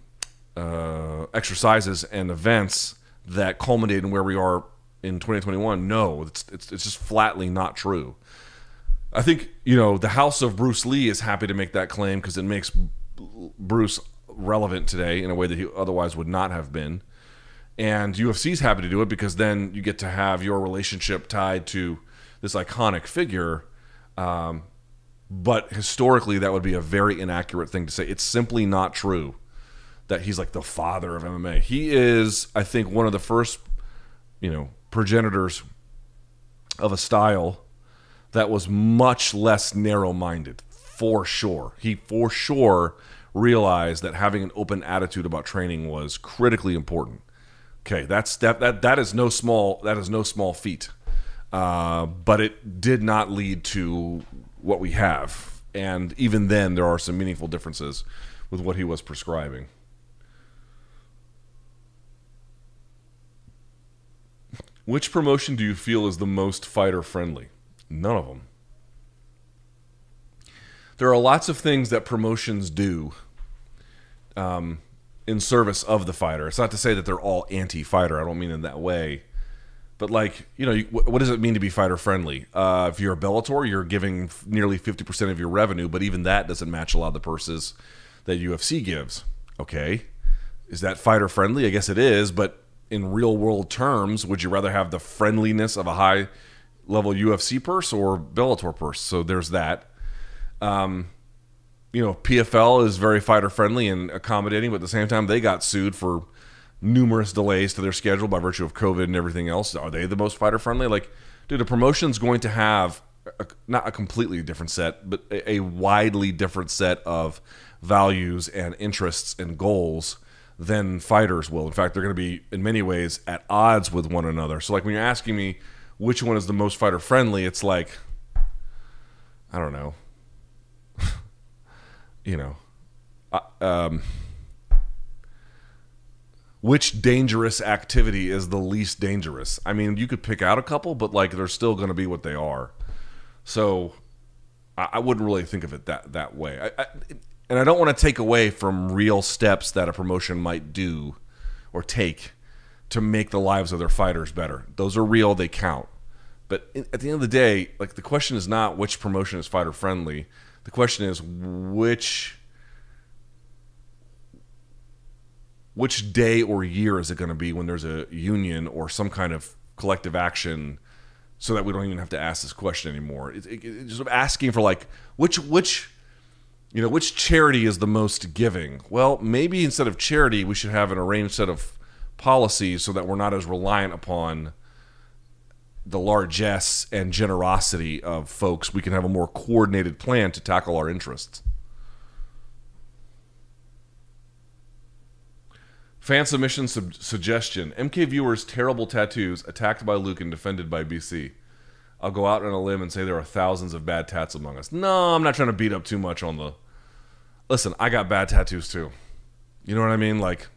uh, exercises and events that culminated in where we are in 2021. No, it's, it's it's just flatly not true. I think you know the House of Bruce Lee is happy to make that claim because it makes Bruce relevant today in a way that he otherwise would not have been. And UFC's happy to do it because then you get to have your relationship tied to this iconic figure. Um, but historically, that would be a very inaccurate thing to say. It's simply not true that he's like the father of MMA. He is, I think, one of the first, you know, progenitors of a style that was much less narrow minded, for sure. He, for sure, realized that having an open attitude about training was critically important. Okay, that's that that that is no small that is no small feat, uh, but it did not lead to what we have, and even then there are some meaningful differences with what he was prescribing. Which promotion do you feel is the most fighter friendly? None of them. There are lots of things that promotions do um, in service of the fighter. It's not to say that they're all anti-fighter. I don't mean in that way. But like, you know, what does it mean to be fighter friendly? Uh, if you're a Bellator, you're giving nearly 50% of your revenue, but even that doesn't match a lot of the purses that UFC gives. Okay. Is that fighter friendly? I guess it is, but in real world terms, would you rather have the friendliness of a high level UFC purse or Bellator purse? So there's that. Um, you know, PFL is very fighter friendly and accommodating, but at the same time, they got sued for numerous delays to their schedule by virtue of COVID and everything else. Are they the most fighter friendly? Like, dude, a promotion's going to have a, not a completely different set, but a, a widely different set of values and interests and goals than fighters will. In fact, they're going to be in many ways at odds with one another. So, like when you're asking me which one is the most fighter friendly, it's like I don't know. You know, uh, um, which dangerous activity is the least dangerous? I mean, you could pick out a couple, but like they're still going to be what they are. So I, I, wouldn't really think of it that that way. I, I, and I don't want to take away from real steps that a promotion might do or take to make the lives of their fighters better. Those are real; they count. But at the end of the day, like the question is not which promotion is fighter friendly. The question is which which day or year is it going to be when there's a union or some kind of collective action so that we don't even have to ask this question anymore. It, it, it, just asking for like which which you know which charity is the most giving. Well, maybe instead of charity, we should have an arranged set of policies so that we're not as reliant upon the largesse and generosity of folks. We can have a more coordinated plan to tackle our interests. Fan submission sub- suggestion: MK viewers terrible tattoos attacked by Luke and defended by BC. I'll go out on a limb and say there are thousands of bad tats among us. No, I'm not trying to beat up too much on the. Listen, I got bad tattoos too. You know what I mean? Like,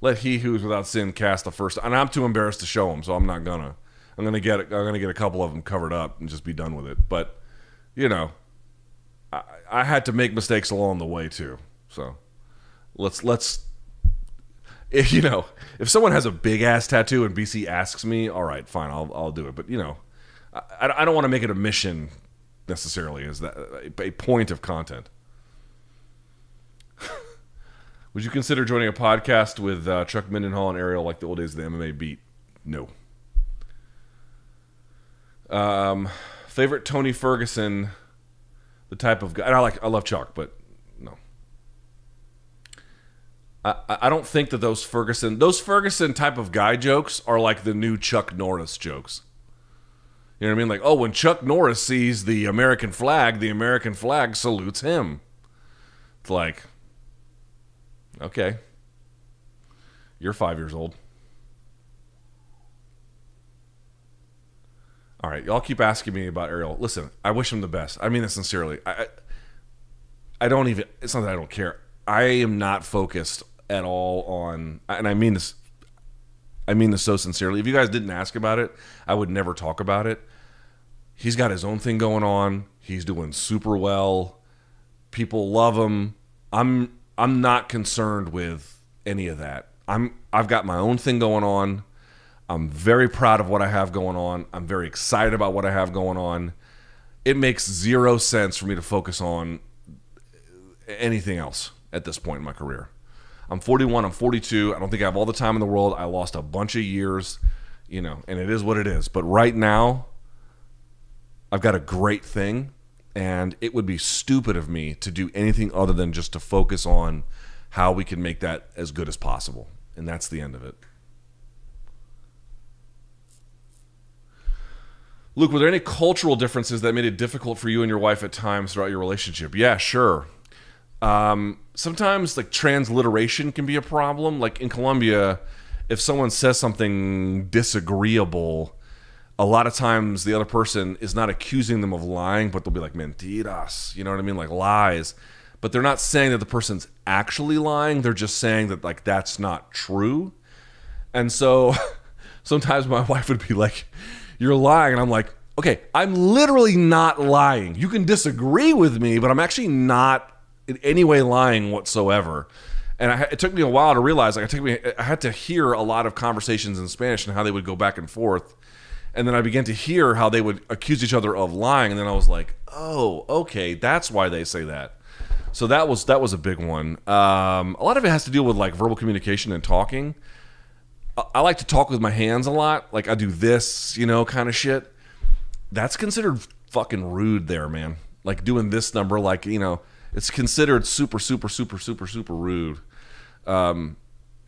let he who's without sin cast the first. And I'm too embarrassed to show them, so I'm not gonna. I'm gonna get. I'm gonna get a couple of them covered up and just be done with it. But, you know, I, I had to make mistakes along the way too. So, let's let's if you know if someone has a big ass tattoo and BC asks me, all right, fine, I'll I'll do it. But you know, I, I don't want to make it a mission necessarily. Is that a point of content? <laughs> Would you consider joining a podcast with uh, Chuck Mindenhall and Ariel like the old days of the MMA beat? No. Um, favorite Tony Ferguson, the type of guy. I like. I love Chuck, but no. I, I don't think that those Ferguson those Ferguson type of guy jokes are like the new Chuck Norris jokes. You know what I mean? Like, oh, when Chuck Norris sees the American flag, the American flag salutes him. It's like, okay, you're five years old. All right, y'all keep asking me about Ariel. Listen, I wish him the best. I mean this sincerely. I, I, don't even. It's not that I don't care. I am not focused at all on, and I mean this, I mean this so sincerely. If you guys didn't ask about it, I would never talk about it. He's got his own thing going on. He's doing super well. People love him. I'm I'm not concerned with any of that. I'm I've got my own thing going on. I'm very proud of what I have going on. I'm very excited about what I have going on. It makes zero sense for me to focus on anything else at this point in my career. I'm 41. I'm 42. I don't think I have all the time in the world. I lost a bunch of years, you know, and it is what it is. But right now, I've got a great thing, and it would be stupid of me to do anything other than just to focus on how we can make that as good as possible. And that's the end of it. Luke, were there any cultural differences that made it difficult for you and your wife at times throughout your relationship? Yeah, sure. Um, sometimes like transliteration can be a problem. Like in Colombia, if someone says something disagreeable, a lot of times the other person is not accusing them of lying, but they'll be like mentiras. You know what I mean? Like lies. But they're not saying that the person's actually lying. They're just saying that like that's not true. And so <laughs> sometimes my wife would be like, You're lying. And I'm like, Okay, I'm literally not lying. You can disagree with me, but I'm actually not in any way lying whatsoever. And I, it took me a while to realize, like, it took me, I had to hear a lot of conversations in Spanish and how they would go back and forth. And then I began to hear how they would accuse each other of lying. And then I was like, oh, okay, that's why they say that. So that was that was a big one. Um, a lot of it has to deal with like verbal communication and talking. I, like to talk with my hands a lot. Like I do this, you know, kind of shit. That's considered fucking rude there, man. like doing this number, like you know, it's considered super, super, super, super, super rude. Um,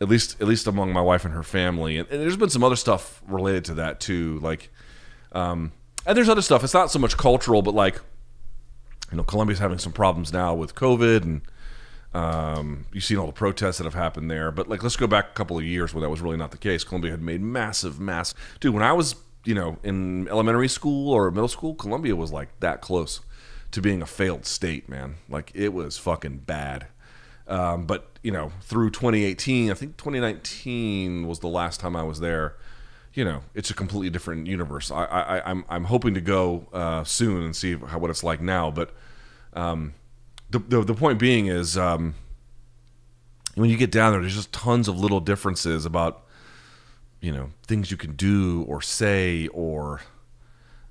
at least, at least among my wife and her family, and, and there's been some other stuff related to that too, like, um, and there's other stuff. It's not so much cultural, but like, you know, Colombia's having some problems now with COVID and um, you've seen all the protests that have happened there, but like let's go back a couple of years where that was really not the case. Colombia had made massive, mass. Dude, when I was you know in elementary school or middle school, Colombia was like that close to being a failed state, man. Like it was fucking bad. Um, but you know, through 2018, I think 2019 was the last time I was there. You know, it's a completely different universe. I, I, I'm I'm hoping to go uh, soon and see how, what it's like now, but. Um, the, the, the point being is um, when you get down there, there's just tons of little differences about you know things you can do or say or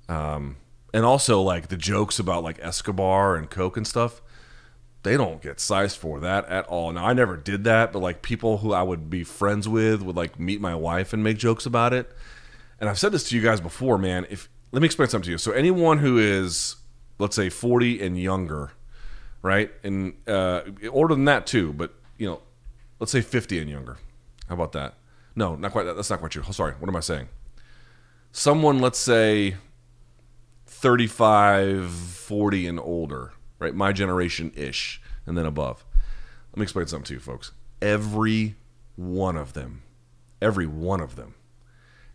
um, and also like the jokes about like Escobar and Coke and stuff. They don't get sized for that at all. Now I never did that, but like people who I would be friends with would like meet my wife and make jokes about it. And I've said this to you guys before, man. If let me explain something to you. So anyone who is let's say 40 and younger right? And uh, older than that too, but you know, let's say 50 and younger. How about that? No, not quite. That's not quite true. Sorry, what am I saying? Someone, let's say 35, 40 and older, right? My generation ish, and then above. Let me explain something to you, folks. Every one of them, every one of them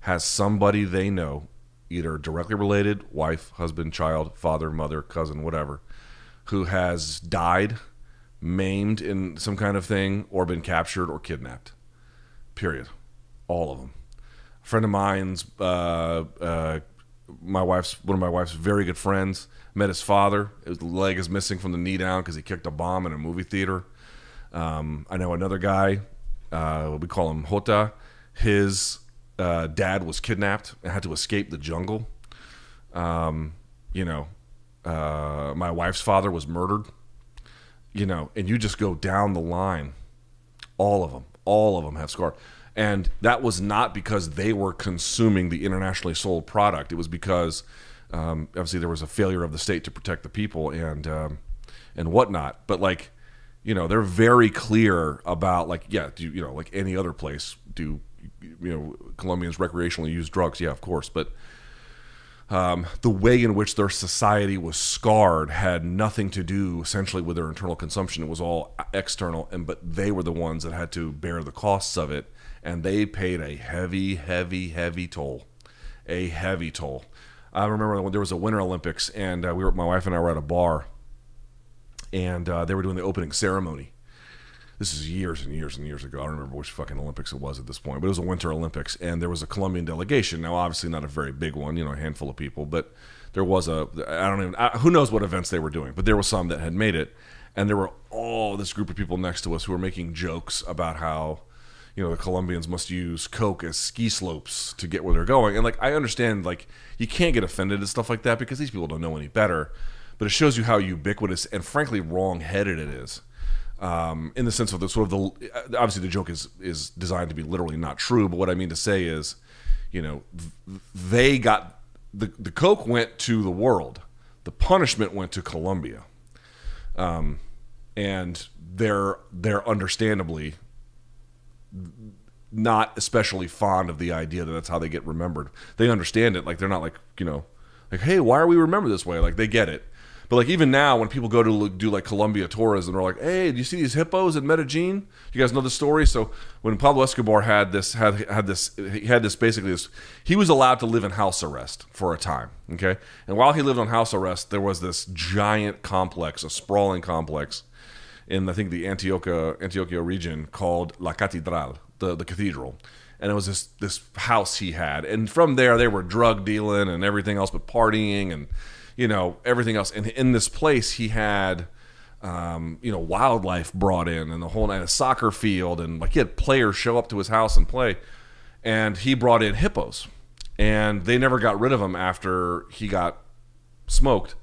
has somebody they know, either directly related, wife, husband, child, father, mother, cousin, whatever, who has died, maimed in some kind of thing, or been captured or kidnapped. Period. All of them. A friend of mine's, uh, uh, my wife's one of my wife's very good friends met his father. His leg is missing from the knee down because he kicked a bomb in a movie theater. Um, I know another guy. Uh, we call him Hota. His uh, dad was kidnapped and had to escape the jungle. Um, you know, uh, my wife's father was murdered. You know, and you just go down the line. All of them, all of them have scar. And that was not because they were consuming the internationally sold product. It was because um, obviously there was a failure of the state to protect the people and um, and whatnot. But like, you know, they're very clear about like, yeah, do you know, like any other place, do you know, Colombians recreationally use drugs? Yeah, of course, but um, the way in which their society was scarred had nothing to do essentially with their internal consumption. It was all external, and but they were the ones that had to bear the costs of it, and they paid a heavy, heavy, heavy toll, a heavy toll. I remember when there was a Winter Olympics, and uh, we were my wife and I were at a bar, and uh, they were doing the opening ceremony, this is years and years and years ago. I don't remember which fucking Olympics it was at this point, but it was a Winter Olympics, and there was a Colombian delegation. Now, obviously, not a very big one, you know, a handful of people, but there was a I don't even I, who knows what events they were doing, but there was some that had made it, and there were all this group of people next to us who were making jokes about how you know the Colombians must use coke as ski slopes to get where they're going, and like I understand like you can't get offended at stuff like that because these people don't know any better, but it shows you how ubiquitous and frankly wrong-headed it is um, in the sense of the sort of the obviously the joke is is designed to be literally not true, but what I mean to say is, you know, they got the the coke went to the world, the punishment went to Colombia, um, and they're they're understandably not especially fond of the idea that that's how they get remembered. They understand it, like they're not like you know, like hey, why are we remembered this way? Like they get it but like even now, when people go to do like Colombia tours and they're like, "Hey, do you see these hippos in Medellin?" You guys know the story. So when Pablo Escobar had this had had this he had this basically this he was allowed to live in house arrest for a time. Okay, and while he lived on house arrest, there was this giant complex, a sprawling complex in I think the Antioquia Antioquia region called La Catedral, the the cathedral and it was this this house he had and from there they were drug dealing and everything else but partying and you know everything else. And in this place, he had um, you know wildlife brought in and the whole night a soccer field and like he had players show up to his house and play. And he brought in hippos, and they never got rid of him after he got smoked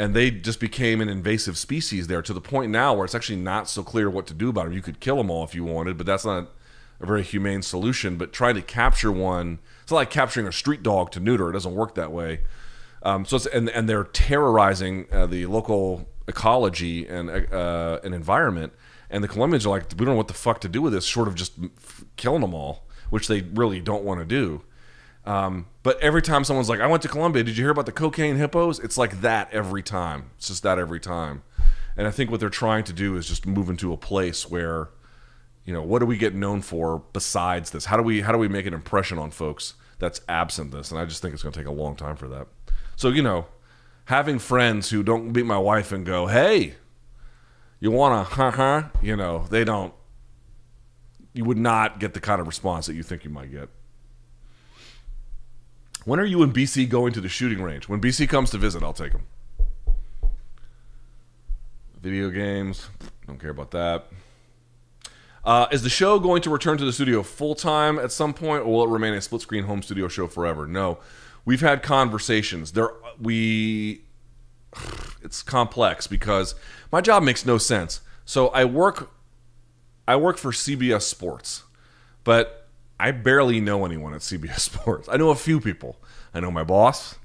and they just became an invasive species there to the point now where it's actually not so clear what to do about them. You could kill them all if you wanted, but that's not a very humane solution. But trying to capture one, it's not like capturing a street dog to neuter. It doesn't work that way. Um, so and and they're terrorizing uh, the local ecology and uh, an environment. And the Colombians are like, we don't know what the fuck to do with this, short of just killing them all, which they really don't want to do. Um, but every time someone's like, I went to Colombia, did you hear about the cocaine hippos? It's like that every time. It's just that every time. And I think what they're trying to do is just move into a place where, you know, what do we get known for besides this? How do we how do we make an impression on folks that's absent this? And I just think it's going to take a long time for that. So you know, having friends who don't meet my wife and go, "Hey, you want to, huh, huh?" You know, they don't. You would not get the kind of response that you think you might get. When are you and BC going to the shooting range? When BC comes to visit, I'll take him. Video games, don't care about that. Uh, is the show going to return to the studio full time at some point, or will it remain a split screen home studio show forever? No, we've had conversations. There, we, it's complex because my job makes no sense. So I work, I work for CBS Sports, but I barely know anyone at CBS <laughs> Sports. I know a few people. I know my boss.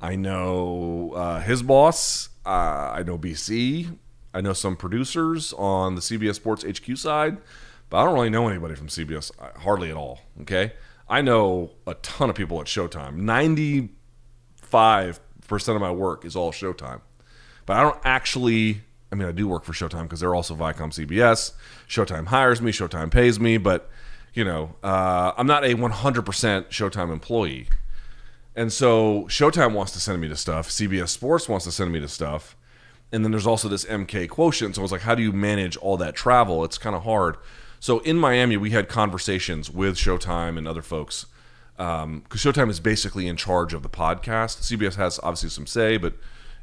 I know uh, his boss. Uh, I know BC. I know some producers on the CBS Sports HQ side, but I don't really know anybody from CBS, uh, hardly at all. Okay. I know a ton of people at Showtime. 95% of my work is all Showtime. But I don't actually, I mean, I do work for Showtime because they're also Viacom CBS. Showtime hires me, Showtime pays me, but you know, uh, I'm not a 100% Showtime employee. And so Showtime wants to send me to stuff. CBS Sports wants to send me to stuff. And then there's also this MK quotient. So I was like, how do you manage all that travel? It's kind of hard. So in Miami, we had conversations with Showtime and other folks because um, Showtime is basically in charge of the podcast. CBS has obviously some say, but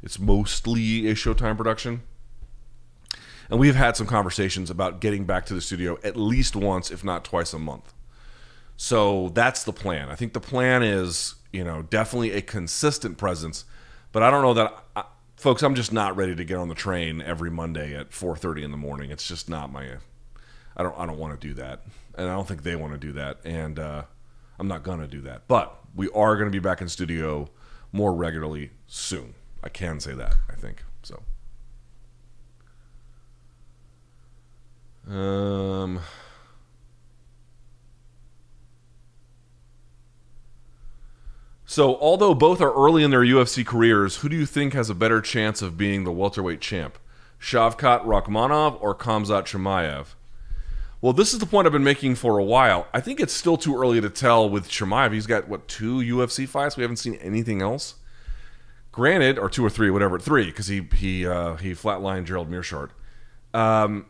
it's mostly a Showtime production. And we've had some conversations about getting back to the studio at least once, if not twice a month. So that's the plan. I think the plan is, you know, definitely a consistent presence, but I don't know that I, folks, I'm just not ready to get on the train every Monday at 4:30 in the morning. It's just not my I don't I don't want to do that. And I don't think they want to do that and uh, I'm not to do that. But we are to be back in studio more regularly soon. I can say that, I think. So Um, so, although both are early in their UFC careers, who do you think has a better chance of being the welterweight champ? Shavkat Rakhmonov or Kamzat Chimaev? Well, this is the point I've been making for a while. I think it's still too early to tell with Chimaev. He's got, what, two UFC fights? We haven't seen anything else. Granted, or two or three, whatever, three, because he he uh, he flatlined Gerald Meerschaert. Um,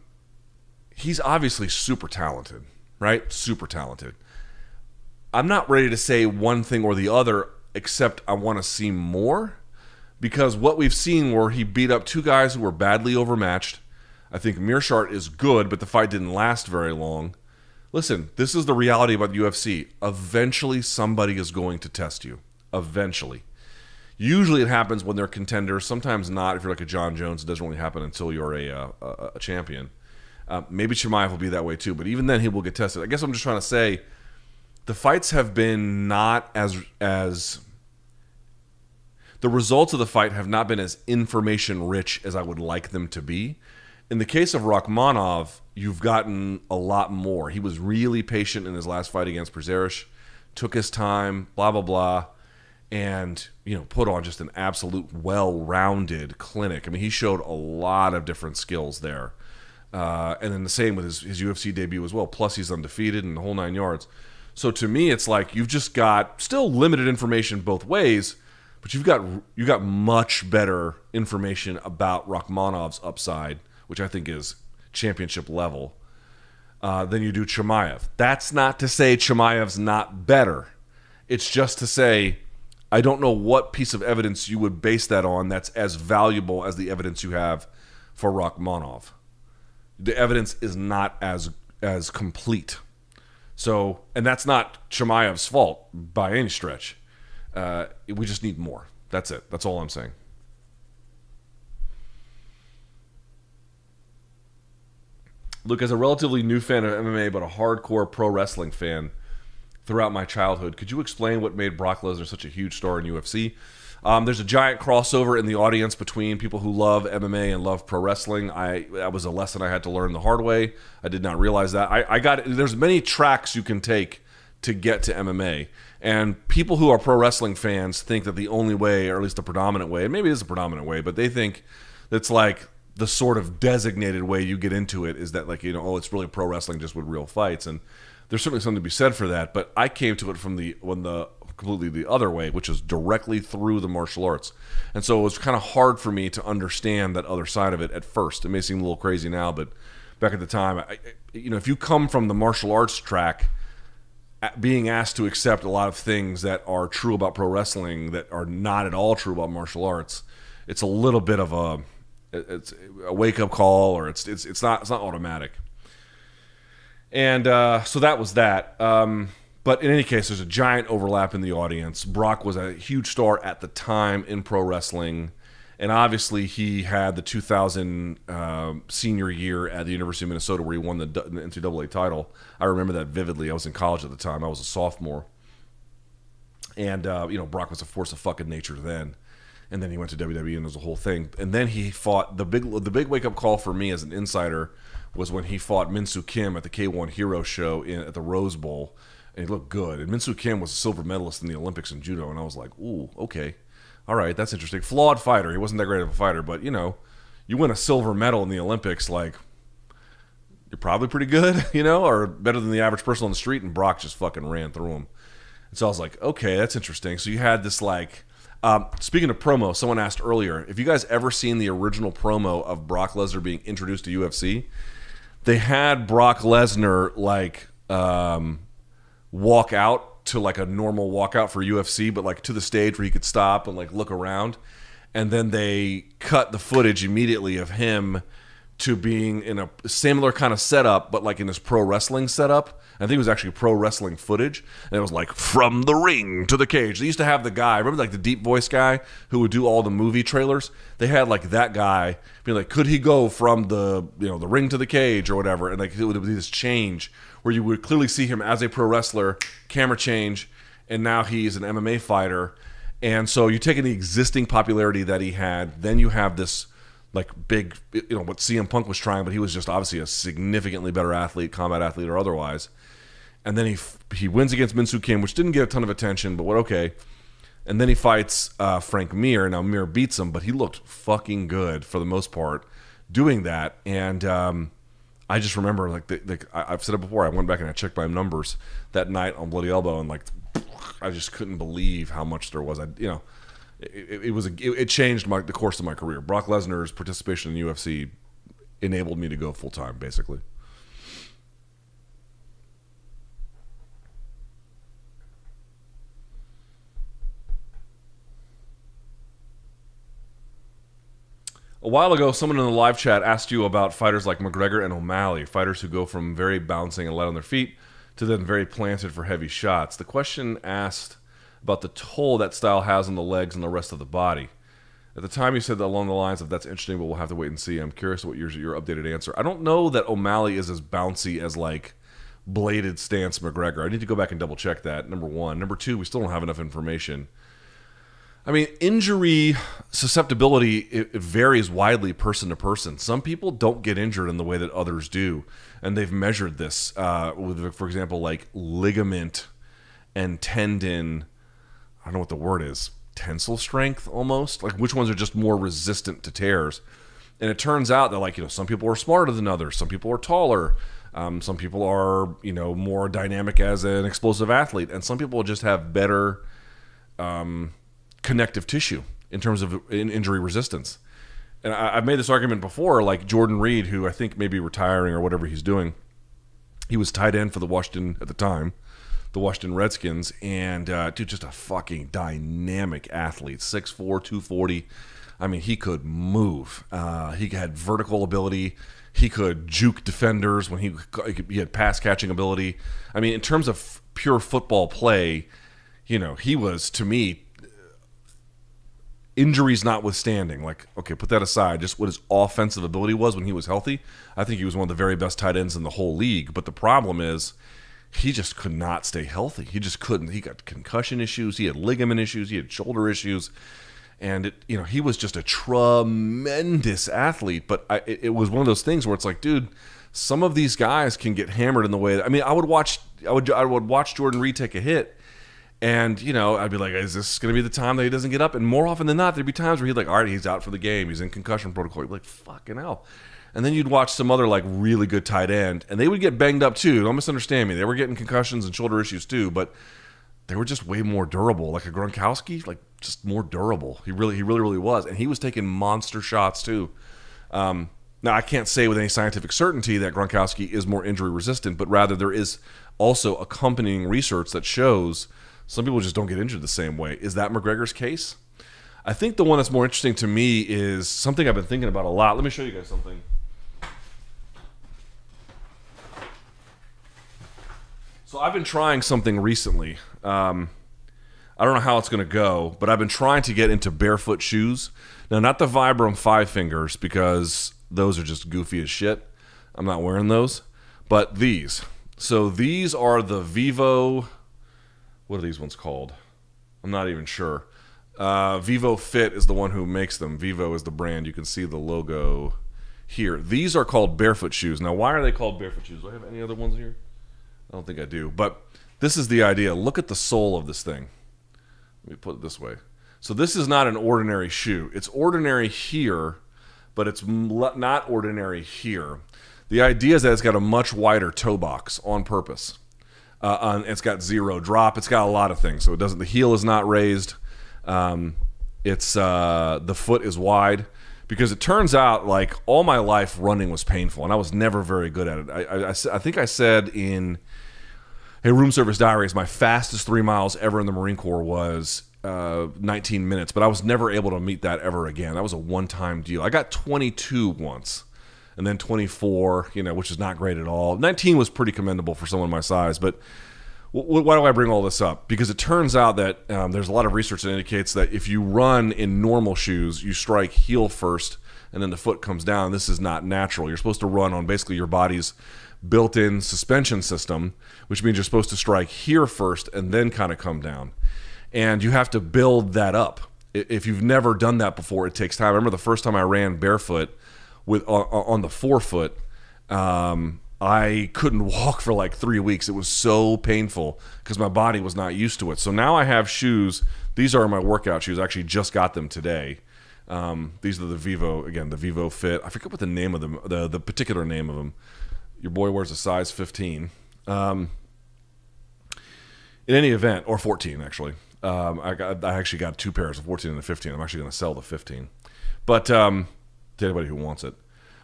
he's obviously super talented, right? Super talented. I'm not ready to say one thing or the other, except I want to see more because what we've seen where he beat up two guys who were badly overmatched. I think Meerschaert is good, but the fight didn't last very long. Listen, this is the reality about the UFC. Eventually, somebody is going to test you. Eventually. Usually, it happens when they're contenders. Sometimes not. If you're like a John Jones, it doesn't really happen until you're a, uh, a, a champion. Uh, maybe Chimaev will be that way too, but even then he will get tested. I guess I'm just trying to say the fights have been not as as the results of the fight have not been as information rich as I would like them to be. In the case of Rakhmonov, you've gotten a lot more. He was really patient in his last fight against Prazeres, took his time, blah blah blah, and you know put on just an absolute well-rounded clinic. I mean, he showed a lot of different skills there. Uh, and then the same with his, his UFC debut as well. Plus, he's undefeated and the whole nine yards. So to me, it's like you've just got still limited information both ways, but you've got you got much better information about Rakhmonov's upside, which I think is championship level, uh, than you do Chimaev. That's not to say Chimaev's not better. It's just to say I don't know what piece of evidence you would base that on that's as valuable as the evidence you have for Rakhmonov the evidence is not as as complete. So, and that's not Chimaev's fault by any stretch. Uh, we just need more. That's it. That's all I'm saying. Look, as a relatively new fan of MMA, but a hardcore pro wrestling fan, throughout my childhood. Could you explain what made Brock Lesnar such a huge star in UFC? Um, there's a giant crossover in the audience between people who love MMA and love pro wrestling. I that was a lesson I had to learn the hard way. I did not realize that. I, I got there's many tracks you can take to get to MMA, and people who are pro wrestling fans think that the only way, or at least the predominant way, maybe it is a predominant way, but they think it's like the sort of designated way you get into it is that like you know oh it's really pro wrestling just with real fights and there's certainly something to be said for that but i came to it from the when the completely the other way, which is directly through the martial arts. And so it was kind of hard for me to understand that other side of it at first. It may seem a little crazy now, but back at the time, I, you know, if you come from the martial arts track, being asked to accept a lot of things that are true about pro wrestling that are not at all true about martial arts, it's a little bit of a it's a wake up call, or it's it's it's not it's not automatic. And uh, so that was that. Um, but in any case, there's a giant overlap in the audience. Brock was a huge star at the time in pro wrestling. And obviously, he had the 2000 uh, senior year at the University of Minnesota where he won the, NCAA title. I remember that vividly. I was in college at the time, I was a sophomore. And, uh, you know, Brock was a force of fucking nature then. And then he went to WWE and it was a whole thing. And then he fought the big the big wake up call for me as an insider was when he fought Min Soo Kim at the K1 Hero show in, at the Rose Bowl and he looked good. And Min Soo Kim was a silver medalist in the Olympics in judo, and I was like, ooh, okay, all right, that's interesting. Flawed fighter. He wasn't that great of a fighter, but you know, you win a silver medal in the Olympics, like you're probably pretty good, <laughs> you know, or better than the average person on the street. And Brock just fucking ran through him. And so I was like, okay, that's interesting. So you had this like. Um, speaking of promo, someone asked earlier if you guys ever seen the original promo of Brock Lesnar being introduced to UFC. They had Brock Lesnar like um, walk out to like a normal walkout for UFC, but like to the stage where he could stop and like look around. And then they cut the footage immediately of him to being in a similar kind of setup, but like in this pro wrestling setup. I think it was actually pro wrestling footage, and it was like from the ring to the cage. They used to have the guy, remember like the deep voice guy who would do all the movie trailers. They had like that guy being like, could he go from the you know the ring to the cage or whatever, and like it would be this change where you would clearly see him as a pro wrestler, camera change, and now he's an MMA fighter. And so you take taking the existing popularity that he had, then you have this like big, you know, what CM Punk was trying, but he was just obviously a significantly better athlete, combat athlete or otherwise. And then he he wins against Min Soo Kim, which didn't get a ton of attention, but what okay. And then he fights uh, Frank Mir. Now Mir beats him, but he looked fucking good for the most part doing that. And um, I just remember like the, the, I've said it before. I went back and I checked my numbers that night on Bloody Elbow, and like I just couldn't believe how much there was. I you know, it, it was a, it, it, changed my the course of my career. Brock Lesnar's participation in UFC enabled me to go full time, basically. A while ago, someone in the live chat asked you about fighters like McGregor and O'Malley, fighters who go from very bouncing and light on their feet to then very planted for heavy shots. The question asked about the toll that style has on the legs and the rest of the body. At the time, you said that along the lines of "That's interesting, but we'll have to wait and see." I'm curious what your your updated answer. I don't know that O'Malley is as bouncy as like bladed stance McGregor. I need to go back and double check that. Number one, number two, we still don't have enough information I mean, injury susceptibility it, varies widely person to person. Some people don't get injured in the way that others do, and they've measured this uh, with, for example, like ligament and tendon. I don't know what the word is. Tensile strength, almost like which ones are just more resistant to tears. And it turns out that like you know some people are smarter than others. Some people are taller. Um, some people are you know more dynamic as an explosive athlete, and some people just have better. Um, connective tissue in terms of injury resistance. And I, have made this argument before, like Jordan Reed, who I think may be retiring or whatever he's doing. He was tight end for the Washington at the time, the Washington Redskins, and uh, dude, just a fucking dynamic athlete, 6'4", 240. I mean, he could move. Uh, he had vertical ability. He could juke defenders when he he had pass catching ability. I mean, in terms of pure football play, you know, he was to me injuries notwithstanding, like okay, put that aside, just what his offensive ability was when he was healthy, I think he was one of the very best tight ends in the whole league. But the problem is, he just could not stay healthy. He just couldn't. He got concussion issues. He had ligament issues. He had shoulder issues, and it, you know he was just a tremendous athlete. But I, it, it was one of those things where it's like, dude, some of these guys can get hammered in the way. That, I mean, I would watch. I would. I would watch Jordan Reed take a hit. And you know, I'd be like, "Is this going to be the time that he doesn't get up?" And more often than not, there'd be times where he'd like, "All right, he's out for the game. He's in concussion protocol." You'd be like, "Fucking hell!" And then you'd watch some other like really good tight end, and they would get banged up too. Don't misunderstand me; they were getting concussions and shoulder issues too, but they were just way more durable. Like a Gronkowski, like just more durable. He really, he really, really was, and he was taking monster shots too. Um, now I can't say with any scientific certainty that Gronkowski is more injury resistant, but rather there is also accompanying research that shows some people just don't get injured the same way. Is that McGregor's case? I think the one that's more interesting to me is something I've been thinking about a lot. Let me show you guys something. So I've been trying something recently. Um, I don't know how it's going to go, but I've been trying to get into barefoot shoes. Now, not the Vibram Five Fingers because those are just goofy as shit. I'm not wearing those, but these. So these are the Vivo. What are these ones called? I'm not even sure. Uh, Vivo Fit is the one who makes them. Vivo is the brand. You can see the logo here. These are called barefoot shoes. Now, why are they called barefoot shoes? Do I have any other ones here? I don't think I do. But this is the idea. Look at the sole of this thing. Let me put it this way. So this is not an ordinary shoe. It's ordinary here, but it's not ordinary here. The idea is that it's got a much wider toe box on purpose. Uh, on, it's got zero drop. It's got a lot of things. So it doesn't. The heel is not raised. Um, it's uh, the foot is wide because it turns out like all my life running was painful and I was never very good at it. I, I, I think I said in a room service diaries my fastest three miles ever in the Marine Corps was uh, 19 minutes, but I was never able to meet that ever again. That was a one time deal. I got 22 once and then 24, you know, which is not great at all. 19 was pretty commendable for someone my size, but why do I bring all this up? Because it turns out that um, there's a lot of research that indicates that if you run in normal shoes, you strike heel first and then the foot comes down. This is not natural. You're supposed to run on basically your body's built in suspension system, which means you're supposed to strike here first and then kind of come down. And you have to build that up. If you've never done that before, it takes time. I remember the first time I ran barefoot with on the forefoot. Um, I couldn't <laughs> walk for like three weeks. It was so painful because my body was not used to it. So now I have shoes. These are my workout shoes. I actually just got them today. Um, these are the Vivo again, the Vivo Fit. I forget what the name of them, the the particular name of them. Your boy wears a size 15. Um, in any event, or 14 actually. Um, I got I actually got two pairs of 14 and a 15. I'm actually going to sell the 15, but um, to anybody who wants it.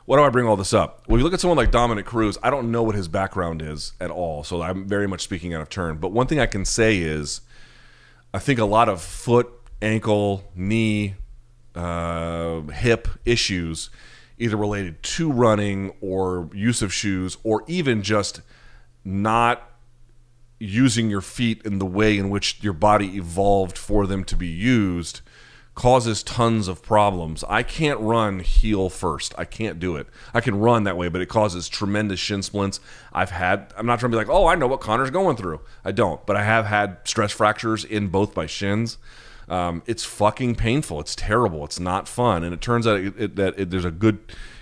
Why do I bring all this up? Well, you look at someone like Dominick Cruz, I don't know what his background is at all, so I'm very much speaking out of turn. But one thing I can say is, I think a lot of foot, ankle, knee, uh, hip issues, either related to running or use of shoes, or even just not using your feet in the way in which your body evolved for them to be used causes tons of problems. I can't run heel first. I can't do it. I can run that way, but it causes tremendous shin splints. I've had, I'm not trying to be like, oh, I know what Conor's going through. I don't, but I have had stress fractures in both my shins. Um, it's fucking painful. It's terrible. It's not fun. And it turns out it, it, that it, there's a good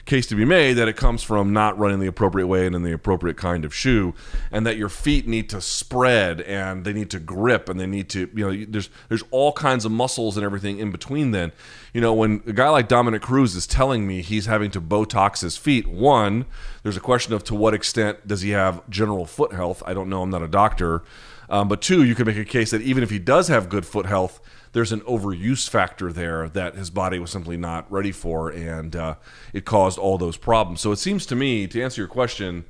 case to be made that it comes from not running the appropriate way and in the appropriate kind of shoe, and that your feet need to spread and they need to grip and they need to, you know, there's there's all kinds of muscles and everything in between. Then, you know, when a guy like Dominick Cruz is telling me he's having to Botox his feet, one, there's a question of to what extent does he have general foot health? I don't know. I'm not a doctor. Um, but two, you could make a case that even if he does have good foot health, there's an overuse factor there that his body was simply not ready for, and uh, it caused all those problems. So it seems to me, to answer your question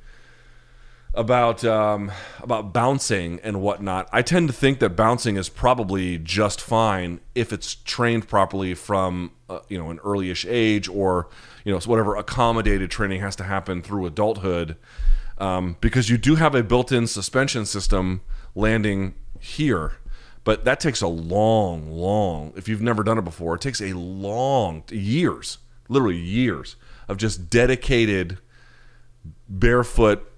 about um, about bouncing and whatnot, I tend to think that bouncing is probably just fine if it's trained properly from uh, you know an earlyish age, or you know whatever accommodated training has to happen through adulthood, um, because you do have a built-in suspension system landing here but that takes a long, long, if you've never done it before, it takes a long, years, literally years of just dedicated barefoot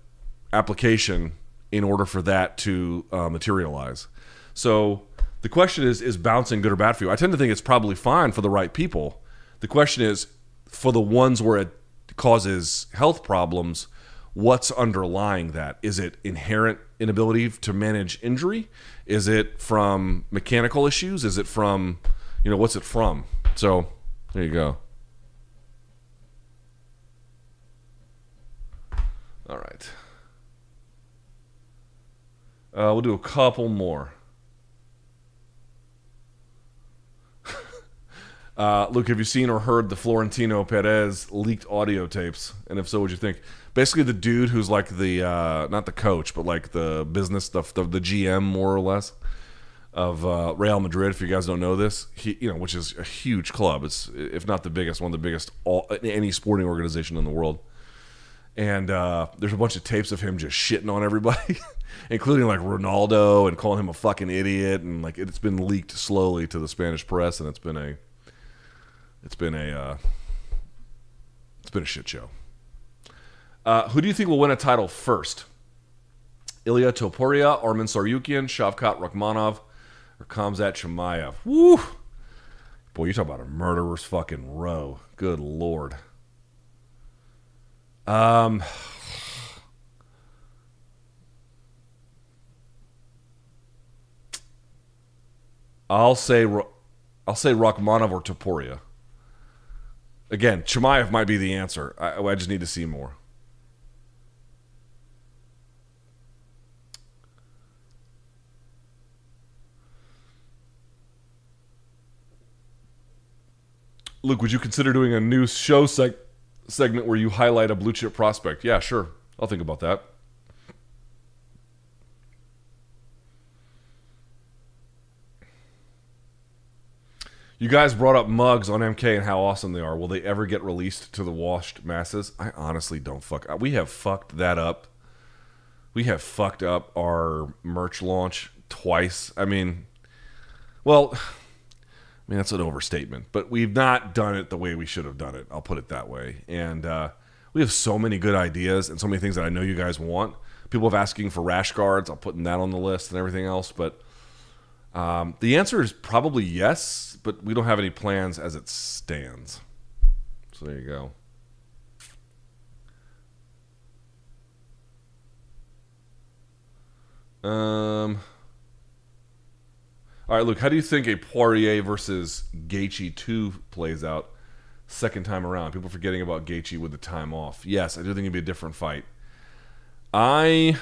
application in order for that to uh, materialize. So the question is: Is bouncing good or bad for you? I tend to think it's probably fine for the right people. The question is, for the ones where it causes health problems, what's underlying that? Is it inherent inability to manage injury? Is it from mechanical issues? Is it from, you know, what's it from? So there you go. All right. Uh, we'll do a couple more. <laughs> uh, Luke, have you seen or heard the Florentino Perez leaked audio tapes? And if so, what'd you think? Basically, the dude who's like the uh, not the coach, but like the business stuff, the, the GM more or less of uh, Real Madrid. If you guys don't know this, he you know which is a huge club. It's if not the biggest, one of the biggest all any sporting organization in the world. And uh, there's a bunch of tapes of him just shitting on everybody, <laughs> including like Ronaldo and calling him a fucking idiot. And like it's been leaked slowly to the Spanish press, and it's been a it's been a uh, it's been a shit show. Uh, who do you think will win a title first? Ilya Topuria, Arman Tsarukyan, Shavkat Rakhmonov, or Khamzat Chimaev? Woo! Boy, you talk about a murderer's fucking row. Good lord. Um, I'll say I'll say Rakhmonov or Topuria. Again, Chimaev might be the answer. I, I just need to see more. Luke, would you consider doing a new show seg- segment where you highlight a blue chip prospect? Yeah, sure. I'll think about that. You guys brought up mugs on MK and how awesome they are. Will they ever get released to the washed masses? I honestly don't fuck. Uh, we have fucked that up. We have fucked up our merch launch twice. I mean, well, I mean that's an overstatement, but we've not done it the way we should have done it. I'll put it that way. And uh, we have so many good ideas and so many things that I know you guys want. People have asking for rash guards. I'll put that on the list and everything else, but um, the answer is probably yes, but we don't have any plans as it stands. So there you go. Um. All right, Luke. How do you think a Poirier versus Gaethje two plays out second time around? People forgetting about Gaethje with the time off. Yes, I do think it'd be a different fight. I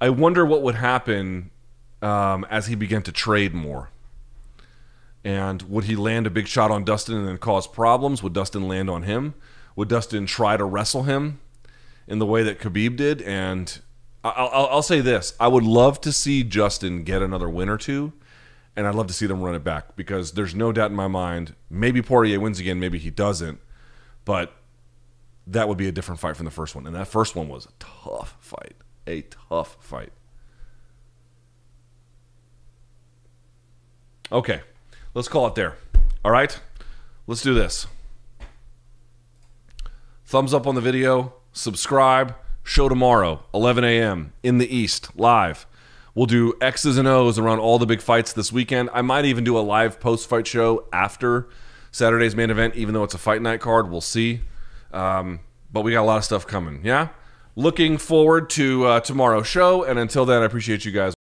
I wonder what would happen um, as he began to trade more. And would he land a big shot on Dustin and then cause problems? Would Dustin land on him? Would Dustin try to wrestle him in the way that Khabib did? And I'll, I'll, I'll say this: I would love to see Justin get another win or two, and I'd love to see them run it back because there's no doubt in my mind. Maybe Poirier wins again, maybe he doesn't, but that would be a different fight from the first one. And that first one was a tough fight, a tough fight. Okay, let's call it there. All right, let's do this. Thumbs up on the video, subscribe. Show tomorrow, 11 a.m. in the East, live. We'll do X's and O's around all the big fights this weekend. I might even do a live post fight show after Saturday's main event, even though it's a fight night card. We'll see. Um, but we got a lot of stuff coming. Yeah? Looking forward to uh, tomorrow's show. And until then, I appreciate you guys.